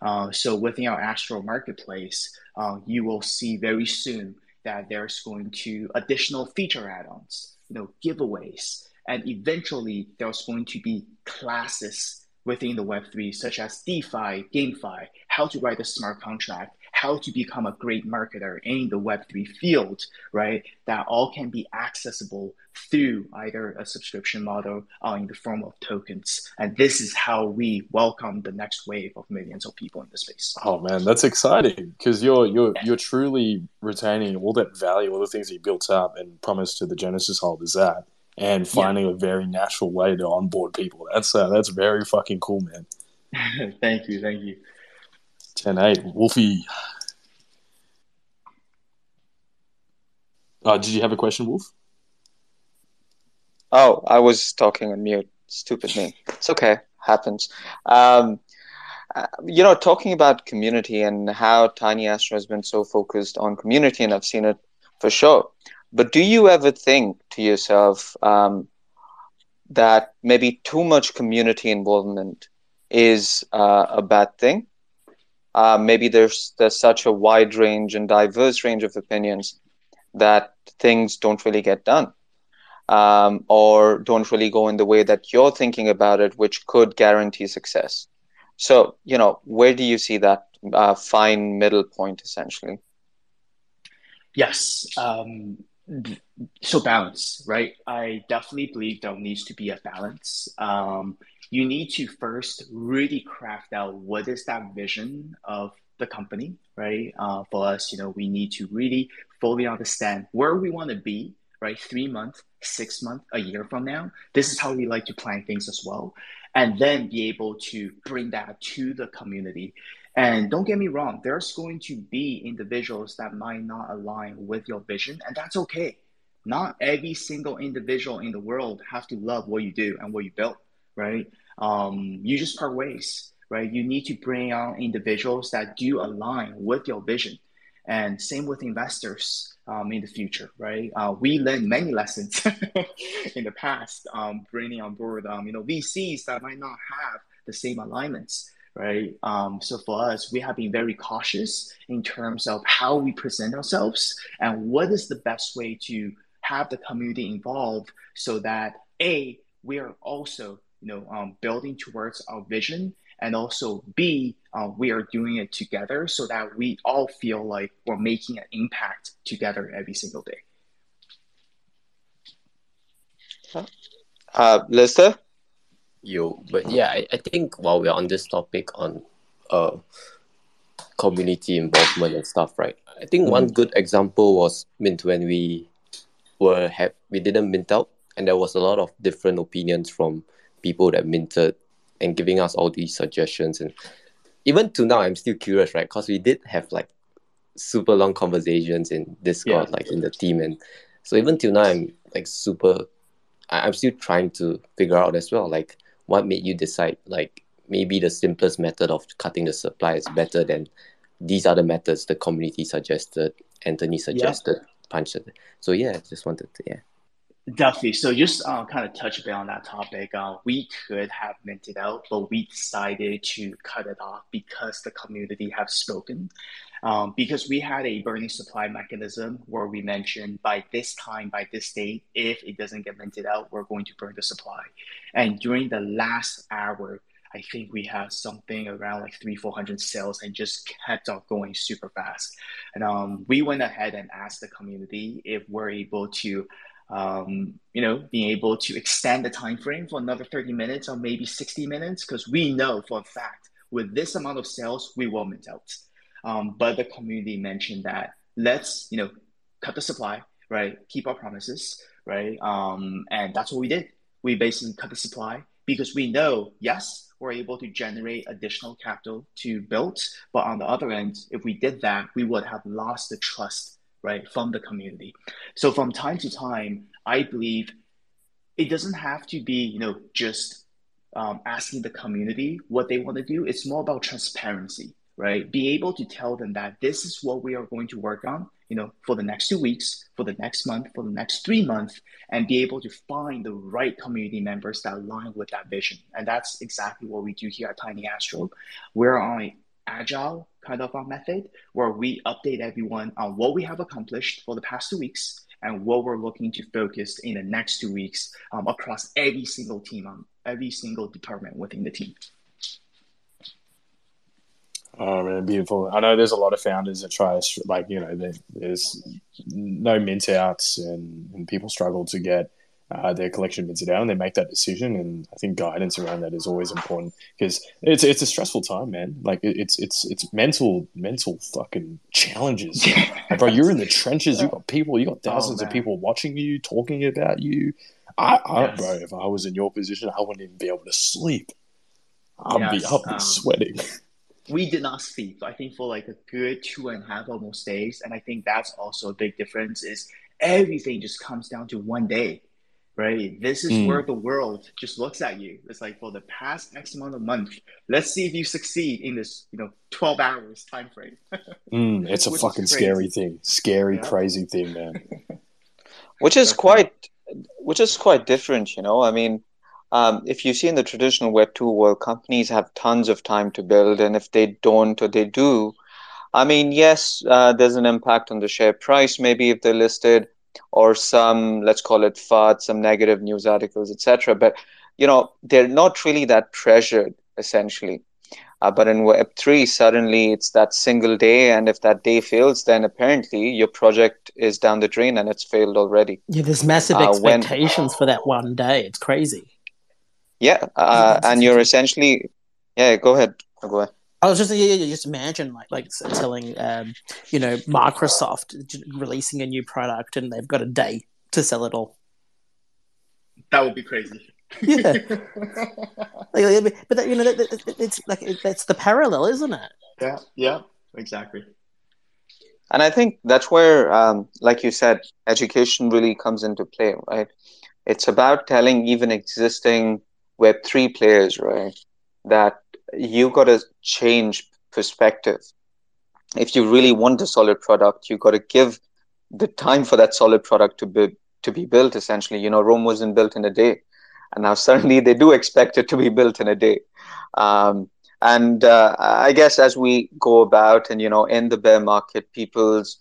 Uh, so within our Astro marketplace, uh, you will see very soon that there's going to additional feature add-ons, you know, giveaways, and eventually there's going to be classes within the Web3, such as DeFi, GameFi, how to write a smart contract, how to become a great marketer in the Web3 field, right? That all can be accessible through either a subscription model or in the form of tokens. And this is how we welcome the next wave of millions of people in the space. Oh man, that's exciting because you're you're you're truly retaining all that value, all the things that you built up and promised to the Genesis holders that, and finding yeah. a very natural way to onboard people. That's uh, that's very fucking cool, man. thank you, thank you. 10 8. Wolfie. Uh, did you have a question, Wolf? Oh, I was talking on mute. Stupid me. It's okay. Happens. Um, uh, you know, talking about community and how Tiny Astro has been so focused on community, and I've seen it for sure. But do you ever think to yourself um, that maybe too much community involvement is uh, a bad thing? Uh, maybe there's there's such a wide range and diverse range of opinions that things don't really get done um, or don't really go in the way that you're thinking about it, which could guarantee success. So, you know, where do you see that uh, fine middle point essentially? Yes. Um, so balance, right? I definitely believe there needs to be a balance. Um, you need to first really craft out what is that vision of the company, right? Uh, for us, you know, we need to really fully understand where we want to be, right? Three months, six months, a year from now. This is how we like to plan things as well. And then be able to bring that to the community. And don't get me wrong, there's going to be individuals that might not align with your vision, and that's okay. Not every single individual in the world have to love what you do and what you build, right? um, you just part ways, right? You need to bring on individuals that do align with your vision. And same with investors um, in the future, right? Uh, we learned many lessons in the past, um, bringing on board, um, you know, VCs that might not have the same alignments, right? Um, so for us, we have been very cautious in terms of how we present ourselves and what is the best way to have the community involved so that a we are also you know, um, building towards our vision, and also B, uh, we are doing it together so that we all feel like we're making an impact together every single day. Uh, Lysda? You, but yeah, I, I think while we're on this topic on uh community involvement and stuff, right? I think mm one good example was mint when we were have we didn't mint out and there was a lot of different opinions from people that minted and giving us all these suggestions and even to now i'm still curious right because we did have like super long conversations in discord yeah. like in the team and so even till now i'm like super i'm still trying to figure out as well like what made you decide like maybe the simplest method of cutting the supply is better than these other methods the community suggested anthony suggested yeah. punch so yeah I just wanted to yeah Definitely. So just uh, kind of touch a bit on that topic. Uh, we could have minted out, but we decided to cut it off because the community have spoken. Um, because we had a burning supply mechanism where we mentioned by this time, by this date, if it doesn't get minted out, we're going to burn the supply. And during the last hour, I think we had something around like three, 400 sales and just kept on going super fast. And um, we went ahead and asked the community if we're able to um, you know, being able to extend the time frame for another 30 minutes or maybe 60 minutes, because we know for a fact with this amount of sales, we will mint out. Um, but the community mentioned that let's, you know, cut the supply, right? Keep our promises, right? Um, and that's what we did. We basically cut the supply because we know, yes, we're able to generate additional capital to build. But on the other end, if we did that, we would have lost the trust right, from the community. So from time to time, I believe it doesn't have to be, you know, just um, asking the community what they want to do. It's more about transparency, right? Be able to tell them that this is what we are going to work on, you know, for the next two weeks, for the next month, for the next three months, and be able to find the right community members that align with that vision. And that's exactly what we do here at Tiny Astro. We're on agile kind of a method where we update everyone on what we have accomplished for the past two weeks and what we're looking to focus in the next two weeks um, across every single team on every single department within the team. Oh man, beautiful! I know there's a lot of founders that try to like you know there's no mint outs and, and people struggle to get uh, their collection minted out and they make that decision. And I think guidance around that is always important because it's it's a stressful time, man. Like it's it's it's mental mental fucking challenges, like, bro. You're in the trenches. You got people. You got oh, thousands oh, of people watching you, talking about you. I, I yes. bro, if I was in your position, I wouldn't even be able to sleep. I'd yes, be up um, and sweating. we did not sleep. I think for like a good two and a half almost days, and I think that's also a big difference. Is everything just comes down to one day, right? This is mm. where the world just looks at you. It's like for the past X amount of months, let's see if you succeed in this, you know, twelve hours time frame. mm, it's a fucking scary thing, scary, yeah. crazy thing, man. which is quite, which is quite different, you know. I mean um, if you see in the traditional Web 2 world, companies have tons of time to build. And if they don't or they do, I mean, yes, uh, there's an impact on the share price, maybe if they're listed, or some, let's call it FUD, some negative news articles, etc. But, you know, they're not really that treasured essentially. Uh, but in Web3, suddenly it's that single day. And if that day fails, then apparently your project is down the drain and it's failed already. Yeah, there's massive uh, expectations when, for that one day. It's crazy. Yeah, uh, and you're essentially, yeah. Go ahead. Go ahead. I was just yeah, yeah, just imagine like like telling um, you know Microsoft releasing a new product and they've got a day to sell it all. That would be crazy. yeah, like, but that, you know, that, it's like that's the parallel, isn't it? Yeah, yeah, exactly. And I think that's where, um, like you said, education really comes into play, right? It's about telling even existing Web3 players, right? That you got to change perspective. If you really want a solid product, you got to give the time for that solid product to be to be built. Essentially, you know, Rome wasn't built in a day, and now suddenly they do expect it to be built in a day. Um, and uh, I guess as we go about and you know in the bear market, people's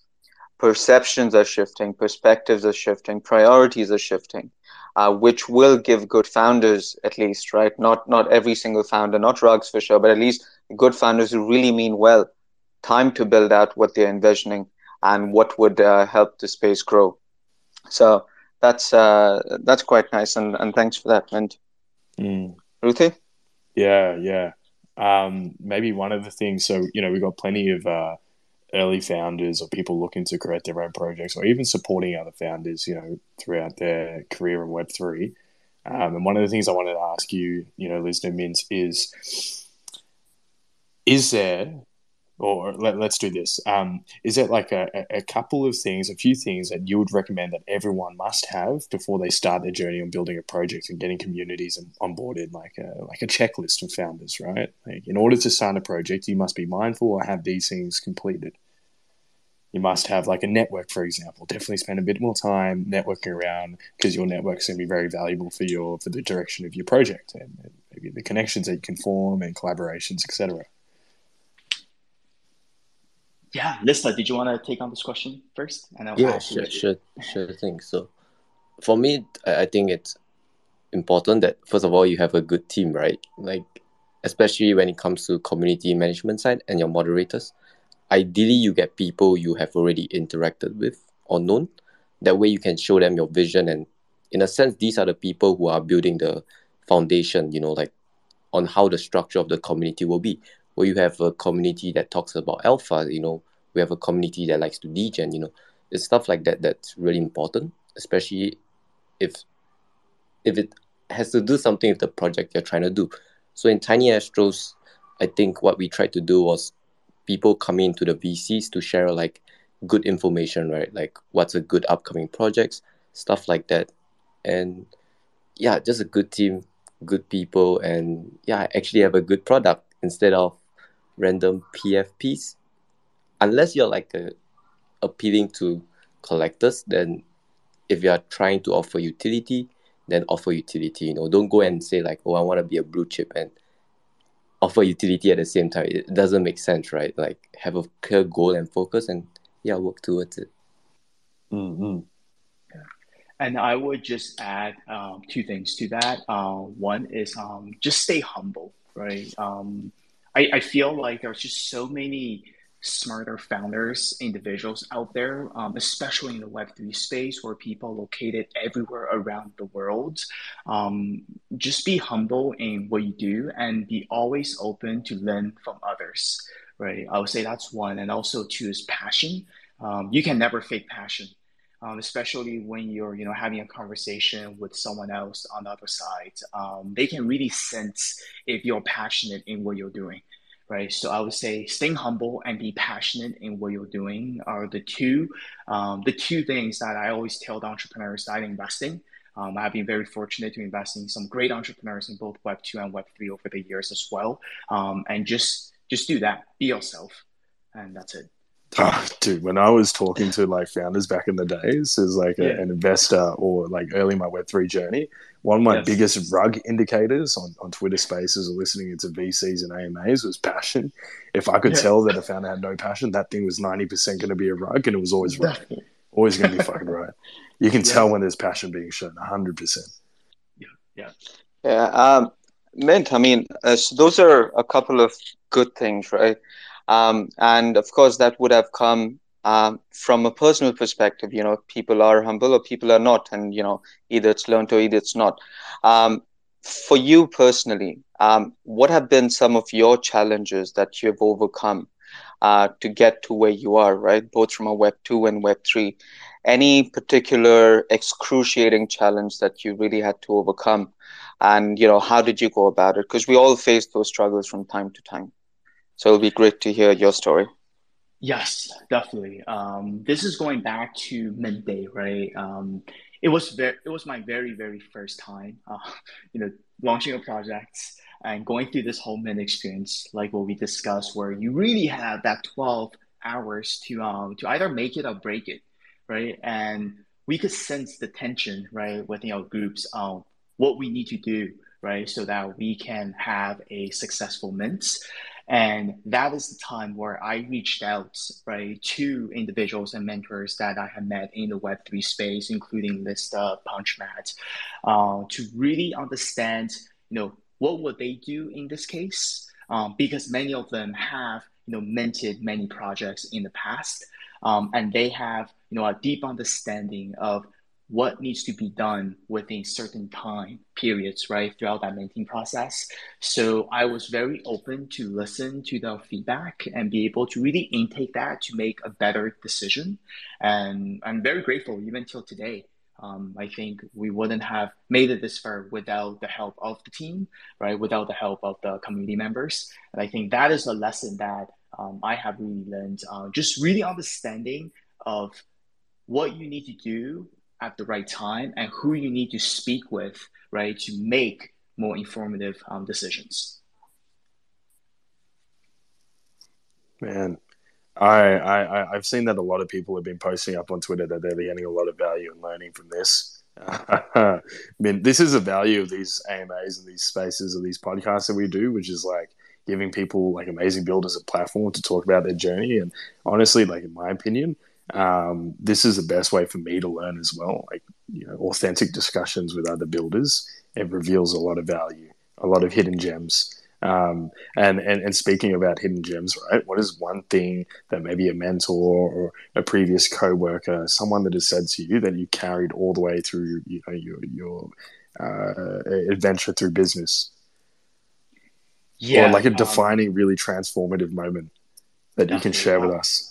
perceptions are shifting, perspectives are shifting, priorities are shifting uh, which will give good founders at least, right? Not not every single founder, not rugs for sure, but at least good founders who really mean well, time to build out what they're envisioning and what would uh, help the space grow. So that's uh, that's quite nice, and, and thanks for that, Mint. Mm. Ruthie? Yeah, yeah. Um, maybe one of the things. So you know, we've got plenty of uh, early founders or people looking to create their own projects or even supporting other founders, you know, throughout their career in Web3. Um, and one of the things I wanted to ask you, you know, Listener Mint, is is there, or let, us do this, um, is there like a, a couple of things, a few things that you would recommend that everyone must have before they start their journey on building a project and getting communities onboarded, like a, like a checklist of founders, right? Like in order to start a project, you must be mindful or have these things completed you must have like a network, for example. Definitely spend a bit more time networking around because your network is going to be very valuable for your for the direction of your project and, and maybe the connections that you can form and collaborations, etc. Yeah, Lysda, did you want to take on this question first? And I'll yeah, sure, sure, sure thing. So, for me, I think it's important that first of all you have a good team, right? Like, especially when it comes to community management side and your moderators ideally you get people you have already interacted with or known that way you can show them your vision and in a sense these are the people who are building the foundation you know like on how the structure of the community will be where you have a community that talks about alpha you know we have a community that likes to degen you know it's stuff like that that's really important especially if if it has to do something with the project you're trying to do so in tiny astros i think what we tried to do was people coming into the VCs to share like good information, right? Like what's a good upcoming projects, stuff like that. And yeah, just a good team, good people, and yeah, actually have a good product instead of random PFPs. Unless you're like a, appealing to collectors, then if you are trying to offer utility, then offer utility. You know, don't go and say like, oh, I want to be a blue chip and offer utility at the same time. It doesn't make sense, right? Like have a clear goal and focus, and yeah, work towards it. Mm-hmm. Yeah. And I would just add um, two things to that. Uh, one is um, just stay humble, right? Um, I, I feel like there's just so many smarter founders, individuals out there, um, especially in the Web3 space where people located everywhere around the world. Um, just be humble in what you do and be always open to learn from others, right? I would say that's one. And also, two is passion. Um, you can never fake passion. Um, especially when you're, you know, having a conversation with someone else on the other side, um, they can really sense if you're passionate in what you're doing right? So I would say staying humble and be passionate in what you're doing are the two, um, the two things that I always tell the entrepreneurs that i investing. Um, I've been very fortunate to invest in some great entrepreneurs in both Web two and Web three over the years as well. Um, and just just do that, be yourself, and that's it. Oh, dude, when I was talking to like founders back in the days as like a, yeah. an investor or like early in my Web3 journey, one of my yes. biggest rug indicators on, on Twitter spaces or listening into VCs and AMAs was passion. If I could yeah. tell that a founder had no passion, that thing was 90% going to be a rug and it was always right. always going to be fucking right. You can yeah. tell when there's passion being shown 100%. Yeah. Yeah. Yeah. Um, Mint, I mean, uh, so those are a couple of good things, right? Um, and of course, that would have come um, from a personal perspective. You know, people are humble or people are not, and you know, either it's learned or either it's not. Um, for you personally, um, what have been some of your challenges that you have overcome uh, to get to where you are, right? Both from a Web two and Web three. Any particular excruciating challenge that you really had to overcome, and you know, how did you go about it? Because we all face those struggles from time to time. So it'll be great to hear your story. Yes, definitely. Um, this is going back to Mint Day, right? Um, it was very, it was my very, very first time, uh, you know, launching a project and going through this whole mint experience, like what we discussed, where you really have that twelve hours to um to either make it or break it, right? And we could sense the tension, right, within our groups on what we need to do, right, so that we can have a successful mint. And that is the time where I reached out, right, to individuals and mentors that I had met in the Web3 space, including Lysda, Punchmat, uh, to really understand, you know, what would they do in this case? Um, because many of them have, you know, minted many projects in the past, um, and they have, you know, a deep understanding of what needs to be done within certain time periods, right, throughout that minting process. So I was very open to listen to the feedback and be able to really intake that to make a better decision. And I'm very grateful even till today. Um, I think we wouldn't have made it this far without the help of the team, right? Without the help of the community members. And I think that is a lesson that um, I have really learned. Uh, just really understanding of what you need to do at the right time and who you need to speak with, right, to make more informative um, decisions. Man, I, I I've seen that a lot of people have been posting up on Twitter that they're getting a lot of value and learning from this. I mean, this is the value of these AMAs and these spaces or these podcasts that we do, which is like giving people like amazing builders a platform to talk about their journey. And honestly, like in my opinion, um, this is the best way for me to learn as well. Like, you know, authentic discussions with other builders. It reveals a lot of value, a lot of hidden gems. Um, and, and, and speaking about hidden gems, right? What is one thing that maybe a mentor or a previous co-worker, someone that has said to you that you carried all the way through, you know, your, your uh, adventure through business? Yeah. Or like a um, defining, um, really transformative moment that you can share with us?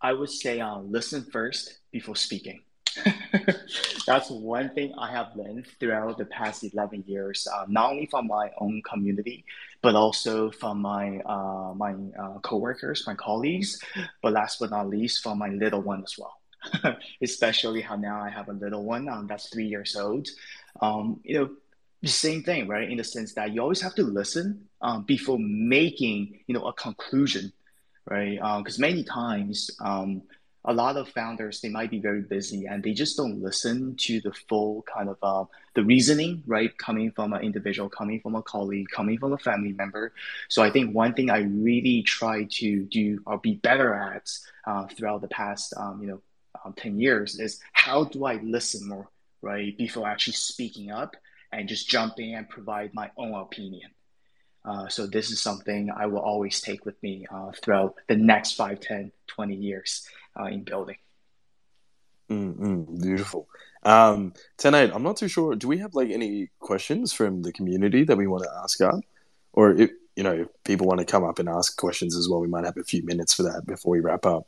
I would say uh, listen first before speaking. That's one thing I have learned throughout the past 11 years, uh, not only from my own community, but also from my uh, my uh, coworkers, my colleagues, but last but not least, from my little one as well. Especially how now I have a little one um, that's three years old. Um, you know, the same thing, right? In the sense that you always have to listen um, before making, you know, a conclusion right? Because um, many times, um, a lot of founders they might be very busy and they just don't listen to the full kind of uh, the reasoning, right? Coming from an individual, coming from a colleague, coming from a family member. So I think one thing I really try to do or be better at uh, throughout the past, um, you know, um, ten years is how do I listen more, right, before actually speaking up and just jumping and provide my own opinion Uh, so this is something I will always take with me uh, throughout the next 5, 10, 20 years uh, in building. Mm-hmm. Beautiful. Um, 10 8, I'm not too sure. Do we have like any questions from the community that we want to ask up? Or if, you know, if people want to come up and ask questions as well, we might have a few minutes for that before we wrap up.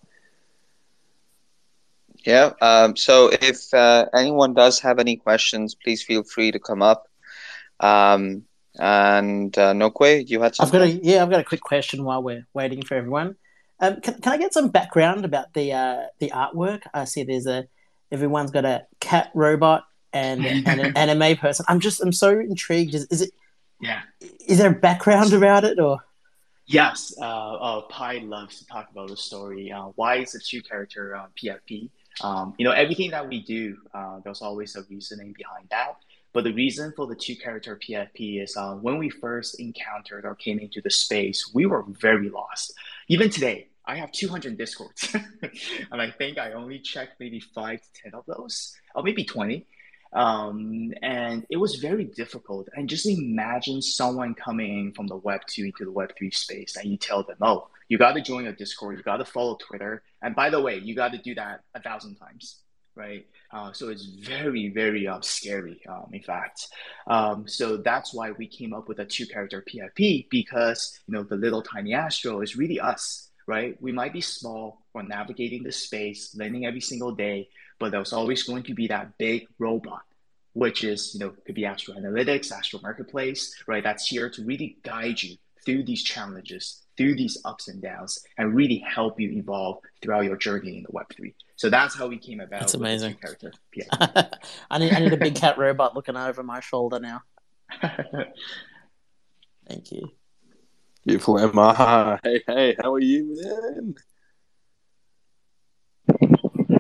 Yeah. Um, so if uh, anyone does have any questions, please feel free to come up. Um, and uh, Nokwe, you had something? I've got a yeah, I've got a quick question while we're waiting for everyone. Um, can, can I get some background about the uh, the artwork? I see there's a everyone's got a cat robot and, and an anime person. I'm just I'm so intrigued. Is, is it? Yeah. Is there a background about it or? Yes. Uh, uh, Pi loves to talk about the story. Uh, why is a two character uh, PFP? Um, you know, everything that we do, uh, there's always a reasoning behind that. But the reason for the two character PFP is uh, when we first encountered or came into the space, we were very lost. Even today, I have 200 discords, and I think I only checked maybe five to 10 of those, or maybe 20. Um, and it was very difficult. And just imagine someone coming in from the Web 2 into the Web 3 space, and you tell them, oh, you got to join a Discord, you got to follow Twitter. And by the way, you got to do that a thousand times, right? Uh, so it's very, very uh, scary, um, in fact. Um, so that's why we came up with a two character PFP because, you know, the little tiny Astro is really us right? We might be small, we're navigating the space, learning every single day, but there's always going to be that big robot, which is, you know, could be Astro Analytics, Astro Marketplace, right? That's here to really guide you through these challenges, through these ups and downs, and really help you evolve throughout your journey in the Web3. So that's how we came about. That's amazing. Character. Yeah. I need I need a big cat robot looking over my shoulder now. Thank you. Beautiful Emma. Hey, hey, how are you, man?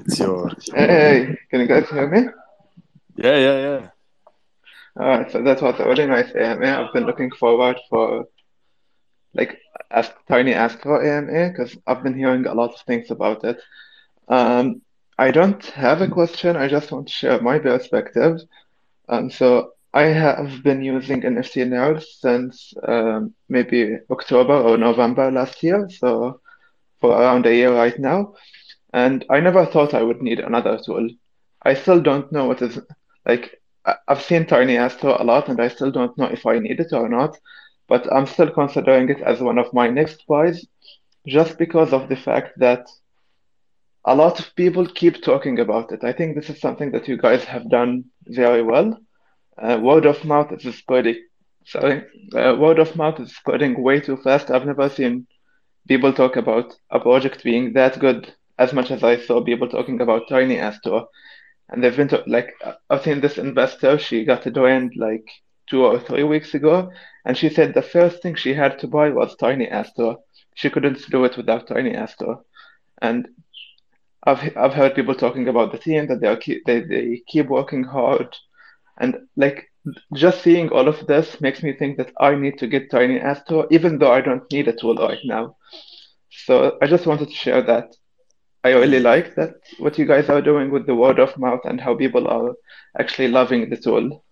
It's your Hey, can you guys hear me? yeah, yeah, yeah. Alright, so that was a really nice AMA. I've been looking forward for like Ask Tiny Astro AMA because I've been hearing a lot of things about it. Um, I don't have a question. I just want to share my perspective. Um, so I have been using NFT Nerds since um, maybe October or November last year, so for around a year right now. And I never thought I would need another tool. I still don't know what is like. I've seen Tiny Astro a lot, and I still don't know if I need it or not. But I'm still considering it as one of my next buys, just because of the fact that a lot of people keep talking about it. I think this is something that you guys have done very well. Uh, word of mouth is spreading. Sorry, uh, word of mouth is spreading way too fast. I've never seen people talk about a project being that good as much as I saw people talking about Tiny Astro. And they've been to, like, I've seen this investor. She got a joined like two or three weeks ago, and she said the first thing she had to buy was Tiny Astro. She couldn't do it without Tiny Astro. And I've I've heard people talking about the team that they are keep, they they keep working hard, and like just seeing all of this makes me think that I need to get Tiny Astro, even though I don't need a tool right now. So I just wanted to share that. I really like that what you guys are doing with the word of mouth and how people are actually loving the tool.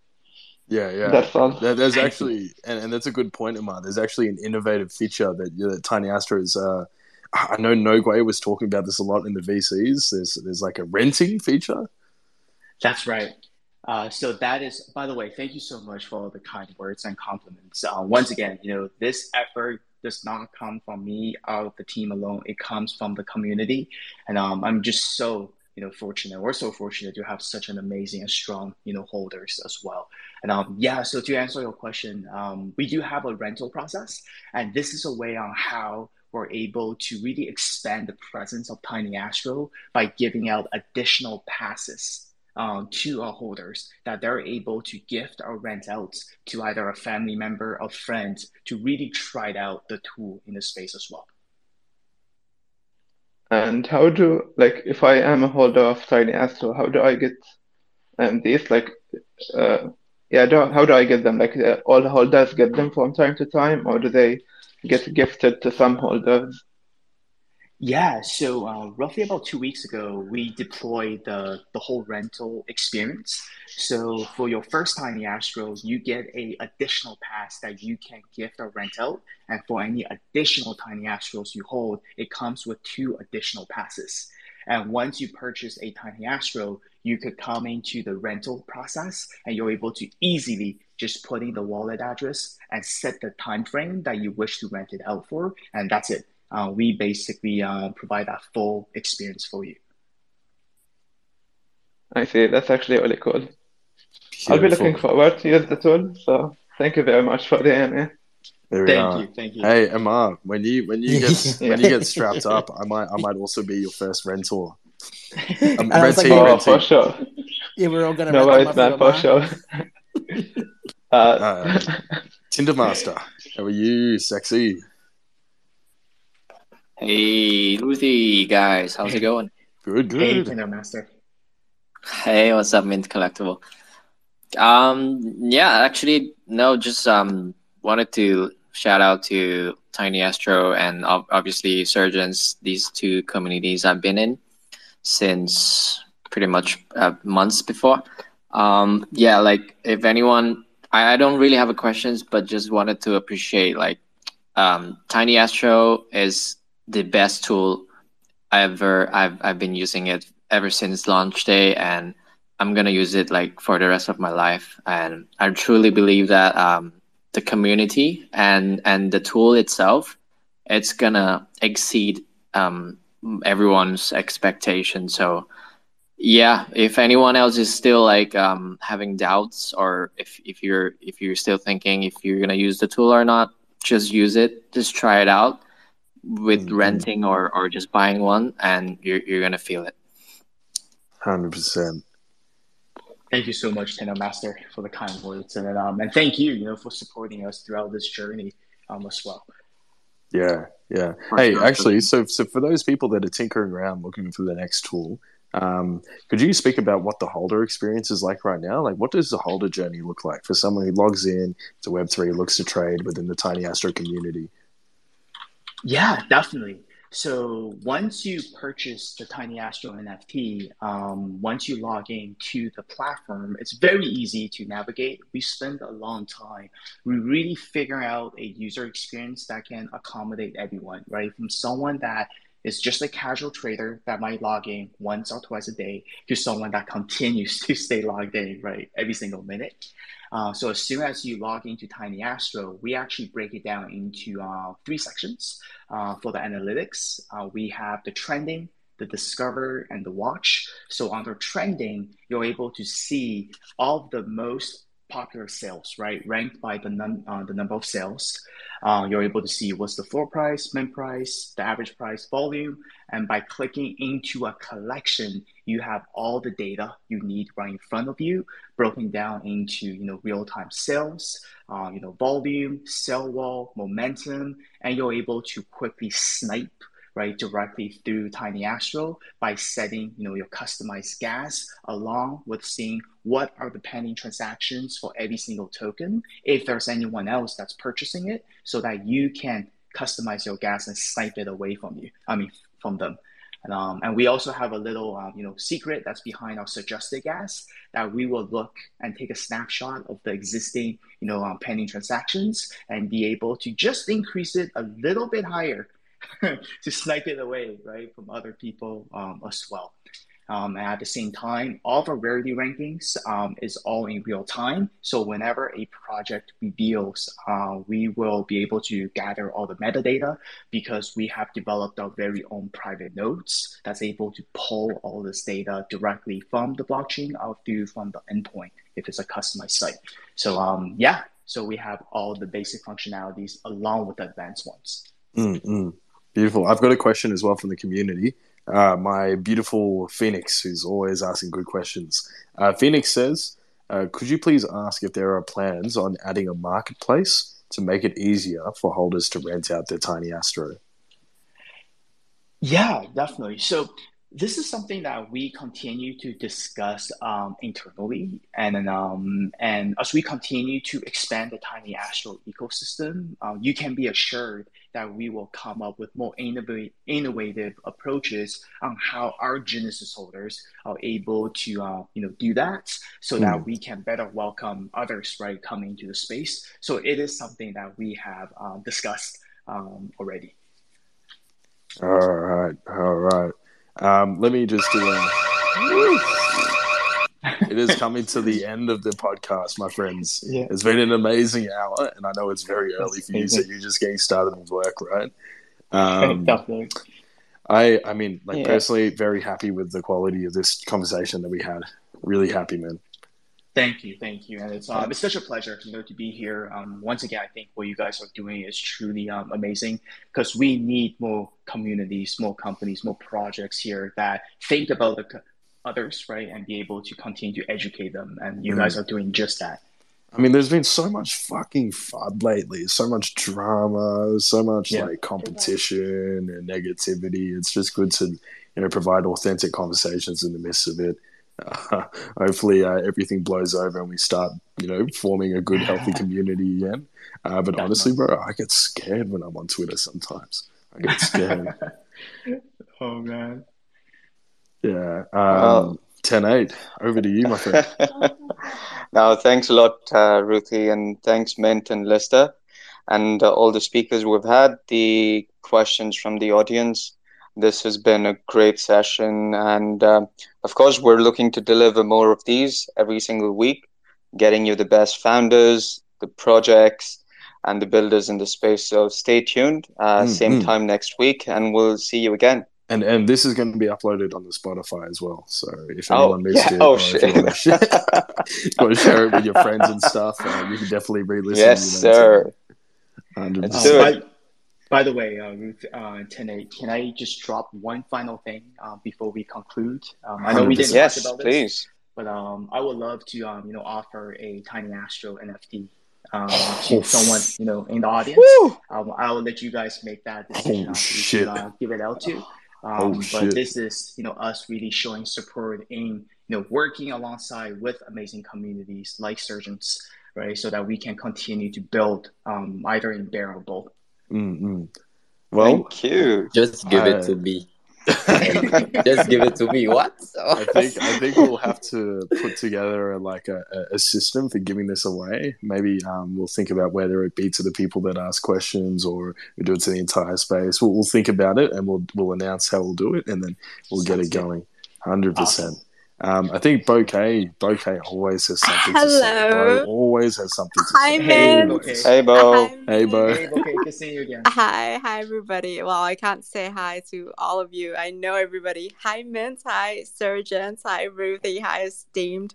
Yeah, yeah. That's all. There- There's actually, and, and that's a good point, Emma. There's actually an innovative feature that, that Tiny Astro is. Uh, I know Nogway was talking about this a lot in the VCs. There's there's like a renting feature. That's right. Uh, so that is, by the way, thank you so much for all the kind words and compliments. Uh, once again, you know, this effort does not come from me or the team alone. It comes from the community, and um, I'm just so you know fortunate. We're so fortunate to have such an amazing and strong you know holders as well. And um, yeah, so to answer your question, um, we do have a rental process, and this is a way on how we're able to really expand the presence of Tiny Astro by giving out additional passes um, to our holders that they're able to gift or rent out to either a family member or friend to really try out the tool in the space as well. And how do like if I am a holder of Tiny Astro, how do I get um these like uh yeah do, how do I get them? Like uh, all holders get them from time to time, or do they get gifted to some holders? Yeah, so uh, roughly about two weeks ago, we deployed the the whole rental experience. So for your first Tiny Astro, you get a additional pass that you can gift or rent out, and for any additional Tiny Astros you hold, it comes with two additional passes. And once you purchase a Tiny Astro, you could come into the rental process, and you're able to easily just put in the wallet address and set the time frame that you wish to rent it out for, and that's it uh, we basically uh, provide that full experience for you. I see. That's actually really cool. Beautiful. I'll be looking forward to use the tool. So thank you very much for the AMA. There thank are. you, thank you. Hey, Amar, when you when you get when you get strapped up, I might I might also be your first rentor. Um, like, oh, for sure. Yeah, we're all gonna. No worries, man, for sure. uh, uh, Tinder Master, how are you, sexy? Hey, Lucy, guys, how's it going? Good, good. Hey, Tinder Master. Hey, what's up, Mint Collectible? Um, yeah, actually, no, just um, wanted to shout out to Tiny Astro and obviously Surgence, these two communities I've been in since pretty much uh, months before. Um, yeah, like if anyone, I, I don't really have a questions, but just wanted to appreciate like um, Tiny Astro is the best tool ever. I've I've been using it ever since launch day, and I'm gonna use it like for the rest of my life. And I truly believe that um, the community and and the tool itself, it's gonna exceed um, everyone's expectation. So yeah if anyone else is still like um, having doubts or if, if you're if you're still thinking if you're to use the tool or not just use it just try it out with mm-hmm. renting or, or just buying one, and you're, you're going to feel it. 100%. Thank you so much, Tinder Master, for the kind words, and um, and thank you, you know, for supporting us throughout this journey, um, as well. Yeah, yeah. Hey, actually, so so for those people that are tinkering around looking for the next tool, um, could you speak about what the holder experience is like right now? Like, what does the holder journey look like for someone who logs in to Web three, looks to trade within the Tiny Astro community? Yeah, definitely. So once you purchase the Tiny Astro NFT, um, once you log in to the platform, it's very easy to navigate. We spend a long time. We really figure out a user experience that can accommodate everyone, right? From someone that is just a casual trader that might log in once or twice a day to someone that continues to stay logged in, right, every single minute. Uh, so as soon as you log into Tiny Astro, we actually break it down into uh, three sections. Uh, for the analytics, uh, we have the trending, the discover, and the watch. So under trending, you're able to see all of the most popular sales, right? Ranked by the, num- uh, the number of sales. Uh, you're able to see what's the floor price, min price, the average price, volume. And by clicking into a collection, you have all the data you need right in front of you, broken down into you know real-time sales, uh, you know volume, sell wall, momentum, and you're able to quickly snipe right directly through Tiny Astro by setting you know your customized gas along with seeing what are the pending transactions for every single token if there's anyone else that's purchasing it so that you can customize your gas and snipe it away from you I mean from them. And, um, and we also have a little, um, you know, secret that's behind our suggested gas that we will look and take a snapshot of the existing, you know, um, pending transactions and be able to just increase it a little bit higher to snipe it away, right, from other people um, as well. Um, and at the same time, all of our rarity rankings um, is all in real time. So whenever a project reveals, uh, we will be able to gather all the metadata because we have developed our very own private nodes that's able to pull all this data directly from the blockchain out through from the endpoint if it's a customized site. So um, yeah, so we have all the basic functionalities along with the advanced ones. Mm-hmm. Beautiful. I've got a question as well from the community. Uh, my beautiful Phoenix, who's always asking good questions. Uh, Phoenix says, uh, Could you please ask if there are plans on adding a marketplace to make it easier for holders to rent out their Tiny Astro? Yeah, definitely. So this is something that we continue to discuss um, internally, and um, and as we continue to expand the Tiny Astro ecosystem, uh, you can be assured that we will come up with more innovative, innovative approaches on how our Genesis holders are able to uh, you know do that, so that we can better welcome others right coming to the space. So it is something that we have uh, discussed um, already. All right, all right. Um, let me just do a. it is coming to the end of the podcast, my friends. Yeah. It's been an amazing hour, and I know it's very early for you, so you're just getting started with work, right? Um, Definitely. I, I mean, like Yeah. personally, very happy with the quality of this conversation that we had. Really happy, man. Thank you, thank you, and it's um, it's such a pleasure, you know, to be here. Um, once again, I think what you guys are doing is truly um, amazing because we need more communities, more companies, more projects here that think about the co- others, right, and be able to continue to educate them. And you Mm. guys are doing just that. I mean, there's been so much fucking fud lately, so much drama, so much Yeah. like competition and negativity. It's just good to, you know, provide authentic conversations in the midst of it. Uh, hopefully, uh, everything blows over and we start, you know, forming a good, healthy community again. Uh, but honestly, bro, I get scared when I'm on Twitter sometimes. I get scared. oh man. yeah. Um, Wow. 10 8. Over to you, my friend. now, thanks a lot, uh, Ruthie, and thanks, Mint and Lysda and uh, all the speakers we've had, the questions from the audience. This has been a great session, and um, of course, we're looking to deliver more of these every single week, getting you the best founders, the projects, and the builders in the space. So stay tuned. Uh, Mm, same time next week, and we'll see you again. And and this is going to be uploaded on the Spotify as well. So if Oh, anyone missed yeah. it, Oh, or if you shit. want share, you want to share it with your friends and stuff, uh, you can definitely re-listen. Yes, you know, sir. Hundred Let's do it. By, by the way, uh, Ruth, uh, Tene, can I just drop one final thing uh, before we conclude? Um, I know we didn't Yes, talk about this. please. But um, I would love to, um, you know, offer a Tiny Astro NFT um, to someone, you know, in the audience. Um, I will let you guys make that decision Oh, on who shit. to uh, give it out to. Um, Oh, but shit. this is, you know, us really showing support in, you know, working alongside with amazing communities like Surgence, right, so that we can continue to build um, either in bear or. Mm-mm. Well, Thank you. Just give I- it to me. Just give it to me. What? I think I think we'll have to put together like a, a- a system for giving this away. Maybe um, we'll think about whether it be to the people that ask questions or we do it to the entire space. We'll, we'll think about it and we'll we'll announce how we'll do it and then we'll get it good. going. Hundred percent. Awesome. Um, I think Bouquet Bouquet always has something to say. Hello. Bo always has something to Hi, say. Hey, man. okay. Hey, Bo. Hi, Hey, Bo. Hey, okay, good seeing you again. Hi, hi, everybody. Well, I can't say hi to all of you. I know everybody. Hi, Mint. Hi, Surgence. Hi, Ruthie. Hi, Esteemed.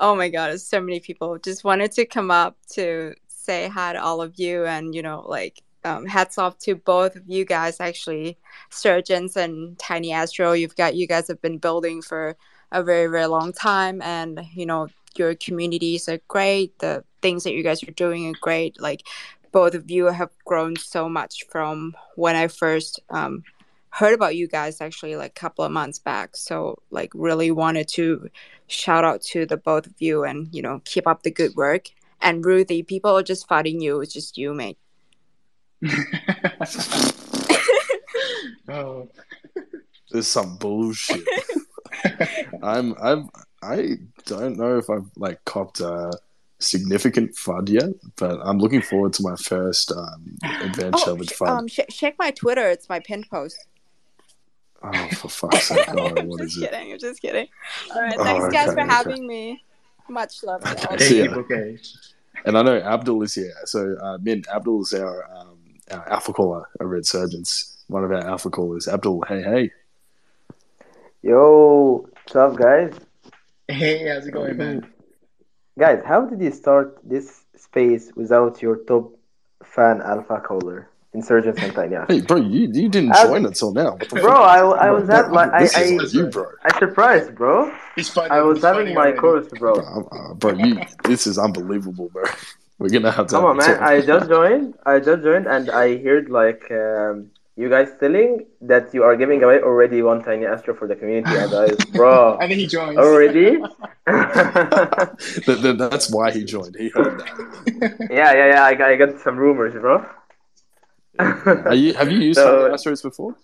Oh my God, there's so many people. Just wanted to come up to say hi to all of you and, you know, like, um, hats off to both of you guys, actually, Surgence and Tiny Astro. You've got, you guys have been building for a very, very long time. And, you know, your communities are great. The things that you guys are doing are great. Like, both of you have grown so much from when I first um, heard about you guys actually like a couple of months back. So like really wanted to shout out to the both of you and you know keep up the good work. And Ruthie, people are just fighting you. It's just you, mate. oh. There's some bullshit. I'm I'm I don't know if I've like copped a significant FUD yet, but I'm looking forward to my first um, adventure Oh, with FUD. um, sh- check my Twitter. It's my pinned post. oh, for fuck's sake! Oh, I'm what just is it? kidding. I'm just kidding. All right, Oh, thanks guys for okay. having me. Much love. Okay, Thank see you. you, ya. okay. And I know Abdul is here. So uh, Min, Abdul is our um, our alpha caller over at Surgence. One of our alpha callers. Abdul, hey hey. Yo, what's up, guys? Hey, how's it going, man? Guys, how did you start this space without your top fan alpha caller, Insurgent and Tiny Ash? Hey, bro, you, you didn't I- join until now. Bro. I, I was bro, at like I this I, you, bro. I surprised, bro. He's funny. I was he's having my already. course, bro. Bro, uh, bro, you this is unbelievable, bro. We're gonna have to Come on, man. I just joined. I just joined, and I heard like um, you guys telling that you are giving away already one tiny astro for the community, and I, bro, and then he joins. already? That- that- that's why he joined. He heard that. yeah, yeah, yeah. I, got- I got some rumors, bro. Are you, have you used So- Tiny Astros before?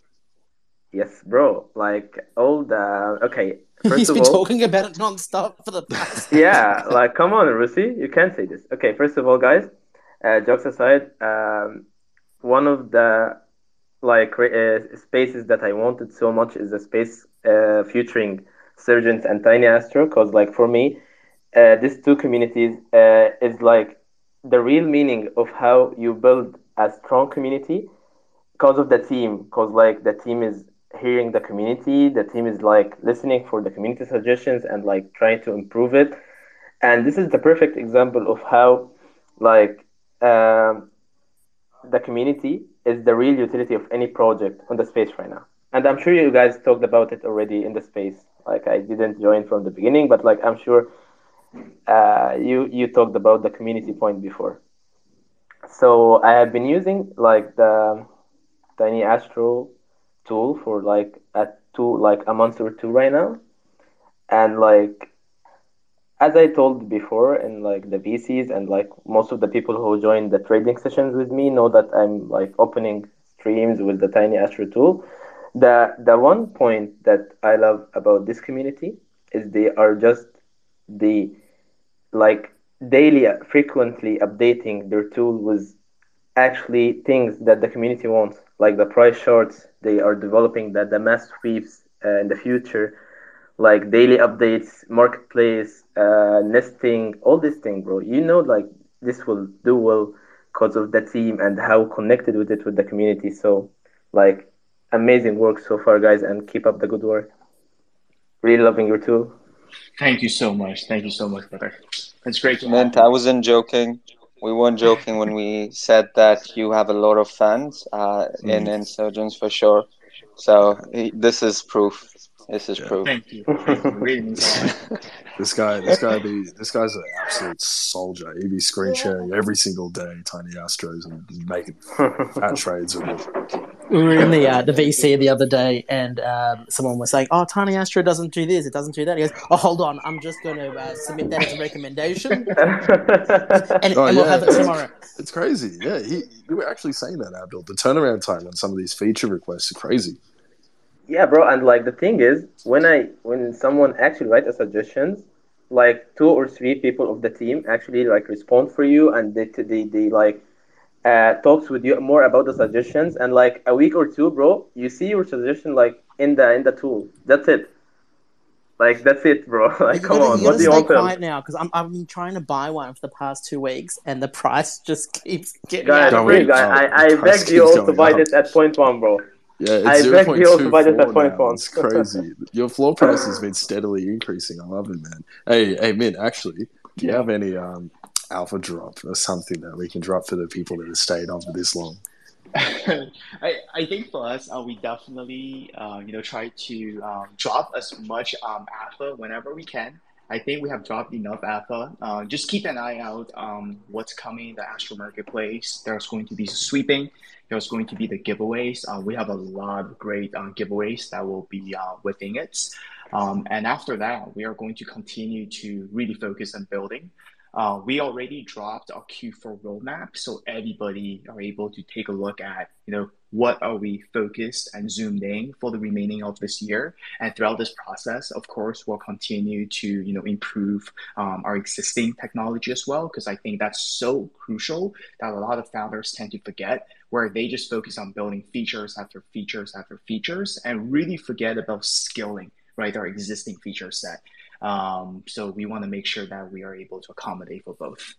Yes, bro. Like all the okay. First He's of been all, talking about it non-stop for the past. yeah, like come on, Rusi, you can't say this. Okay, first of all, guys, uh, jokes aside, um, one of the like uh, spaces that I wanted so much is a space uh, featuring Surgence and Tiny Astro, because like for me, uh, these two communities is like the real meaning of how you build a strong community because of the team because like the team is hearing the community the team is like listening for the community suggestions and like trying to improve it. And this is the perfect example of how like um, the community is the real utility of any project on the space right now. And i'm sure you guys talked about it already in the space. Like i didn't join from the beginning but like i'm sure uh, you you talked about the community point before. So i have been using like the tiny astro tool for like a two like a month or two right now. And like as i told before in like the vcs and like most of the people who join the trading sessions with me know that i'm like opening streams with the tiny astro tool the the one point that i love about this community is they are just the like daily frequently updating their tool with actually things that the community wants, like the price charts. They are developing that the mass sweeps uh, in the future, like daily updates, marketplace, uh, nesting, all this thing, bro. You know, like this will do well because of the team and how connected with it with the community. So, like, amazing work so far, guys, and keep up the good work. Really loving your tool. Thank you so much. Thank you so much, brother. It's great to Mint, I wasn't joking. We weren't joking when we said that you have a lot of fans uh, in Mm. Insurgents for sure. So this is proof. This is Yeah. proof. Thank you. Thank you. It really means a lot. This guy, this guy, be this guy's an absolute soldier. He'd be screen sharing every single day, Tiny Astros, and making fat trades with it. We were in the uh, the VC the other day, and um, someone was saying, "Oh, Tiny Astro doesn't do this, it doesn't do that." He goes, "Oh, hold on, I'm just going to uh, submit that as a recommendation, and, Oh, and we'll yeah. have it tomorrow." It's crazy. Yeah, he, you were actually saying that, Abdul. The turnaround time on some of these feature requests are crazy. Yeah, bro, and like the thing is, when I when someone actually writes a suggestions, like two or three people of the team actually like respond for you, and they they, they like uh, talks with you more about the suggestions, and like a week or two, bro, you see your suggestion like in the in the tool. That's it. Like that's it, bro. Like come gotta, on, you what gotta do you want them? quiet now because I'm I've been trying to buy one for the past two weeks, and the price just keeps getting Guys, out of Going. I. I, I begged you all to buy up. this at point one, bro. Yeah, it's I zero begged point you all buy this at four point now. It's crazy. Your floor price has been steadily increasing. I love it, man. Hey, hey, Mint. Actually, do you have any um alpha drop or something that we can drop for the people that have stayed on for this long? I, I think for us, uh, we definitely uh, you know try to um, drop as much um, alpha whenever we can. I think we have dropped enough alpha. Uh, just keep an eye out um, what's coming in the Astro Marketplace. There's going to be sweeping. There's going to be the giveaways. Uh, we have a lot of great uh, giveaways that will be uh, within it. Um, and after that, we are going to continue to really focus on building. Uh, we already dropped our Q4 roadmap, so everybody are able to take a look at, you know, what are we focused and zoomed in for the remaining of this year. And throughout this process, of course, we'll continue to, you know, improve um, our existing technology as well, because I think that's so crucial that a lot of founders tend to forget, where they just focus on building features after features after features and really forget about scaling, right, our existing feature set. Um, so we want to make sure that we are able to accommodate for both.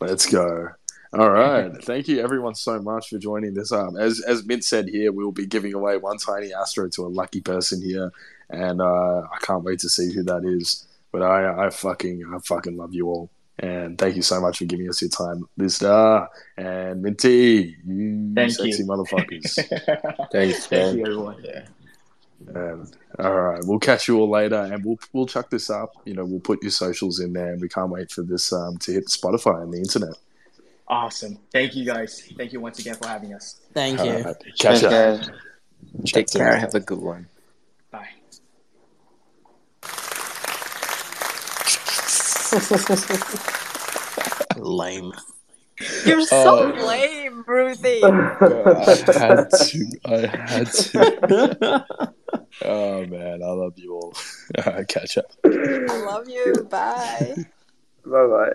Let's go. All right. Thank you everyone so much for joining this up. As as Mint said here, we'll be giving away one tiny Astro to a lucky person here. And uh, I can't wait to see who that is. But I I fucking I fucking love you all. And thank you so much for giving us your time, Lysda and Minty, you Thank sexy you. Thanks, motherfuckers. Thank you, everyone. Yeah. And, all right, we'll catch you all later, and we'll we'll chuck this up. You know, we'll put your socials in there, and we can't wait for this um, to hit Spotify and the internet. Awesome. Thank you guys. Thank you once again for having us. Thank All you. right. Catch up. Okay. Take Chat care. Have a good one. Bye. Lame. You're so Oh. lame, Ruthie. I had to. I had to. Oh man, I love you all. Catch up. I love you. Bye. Bye bye.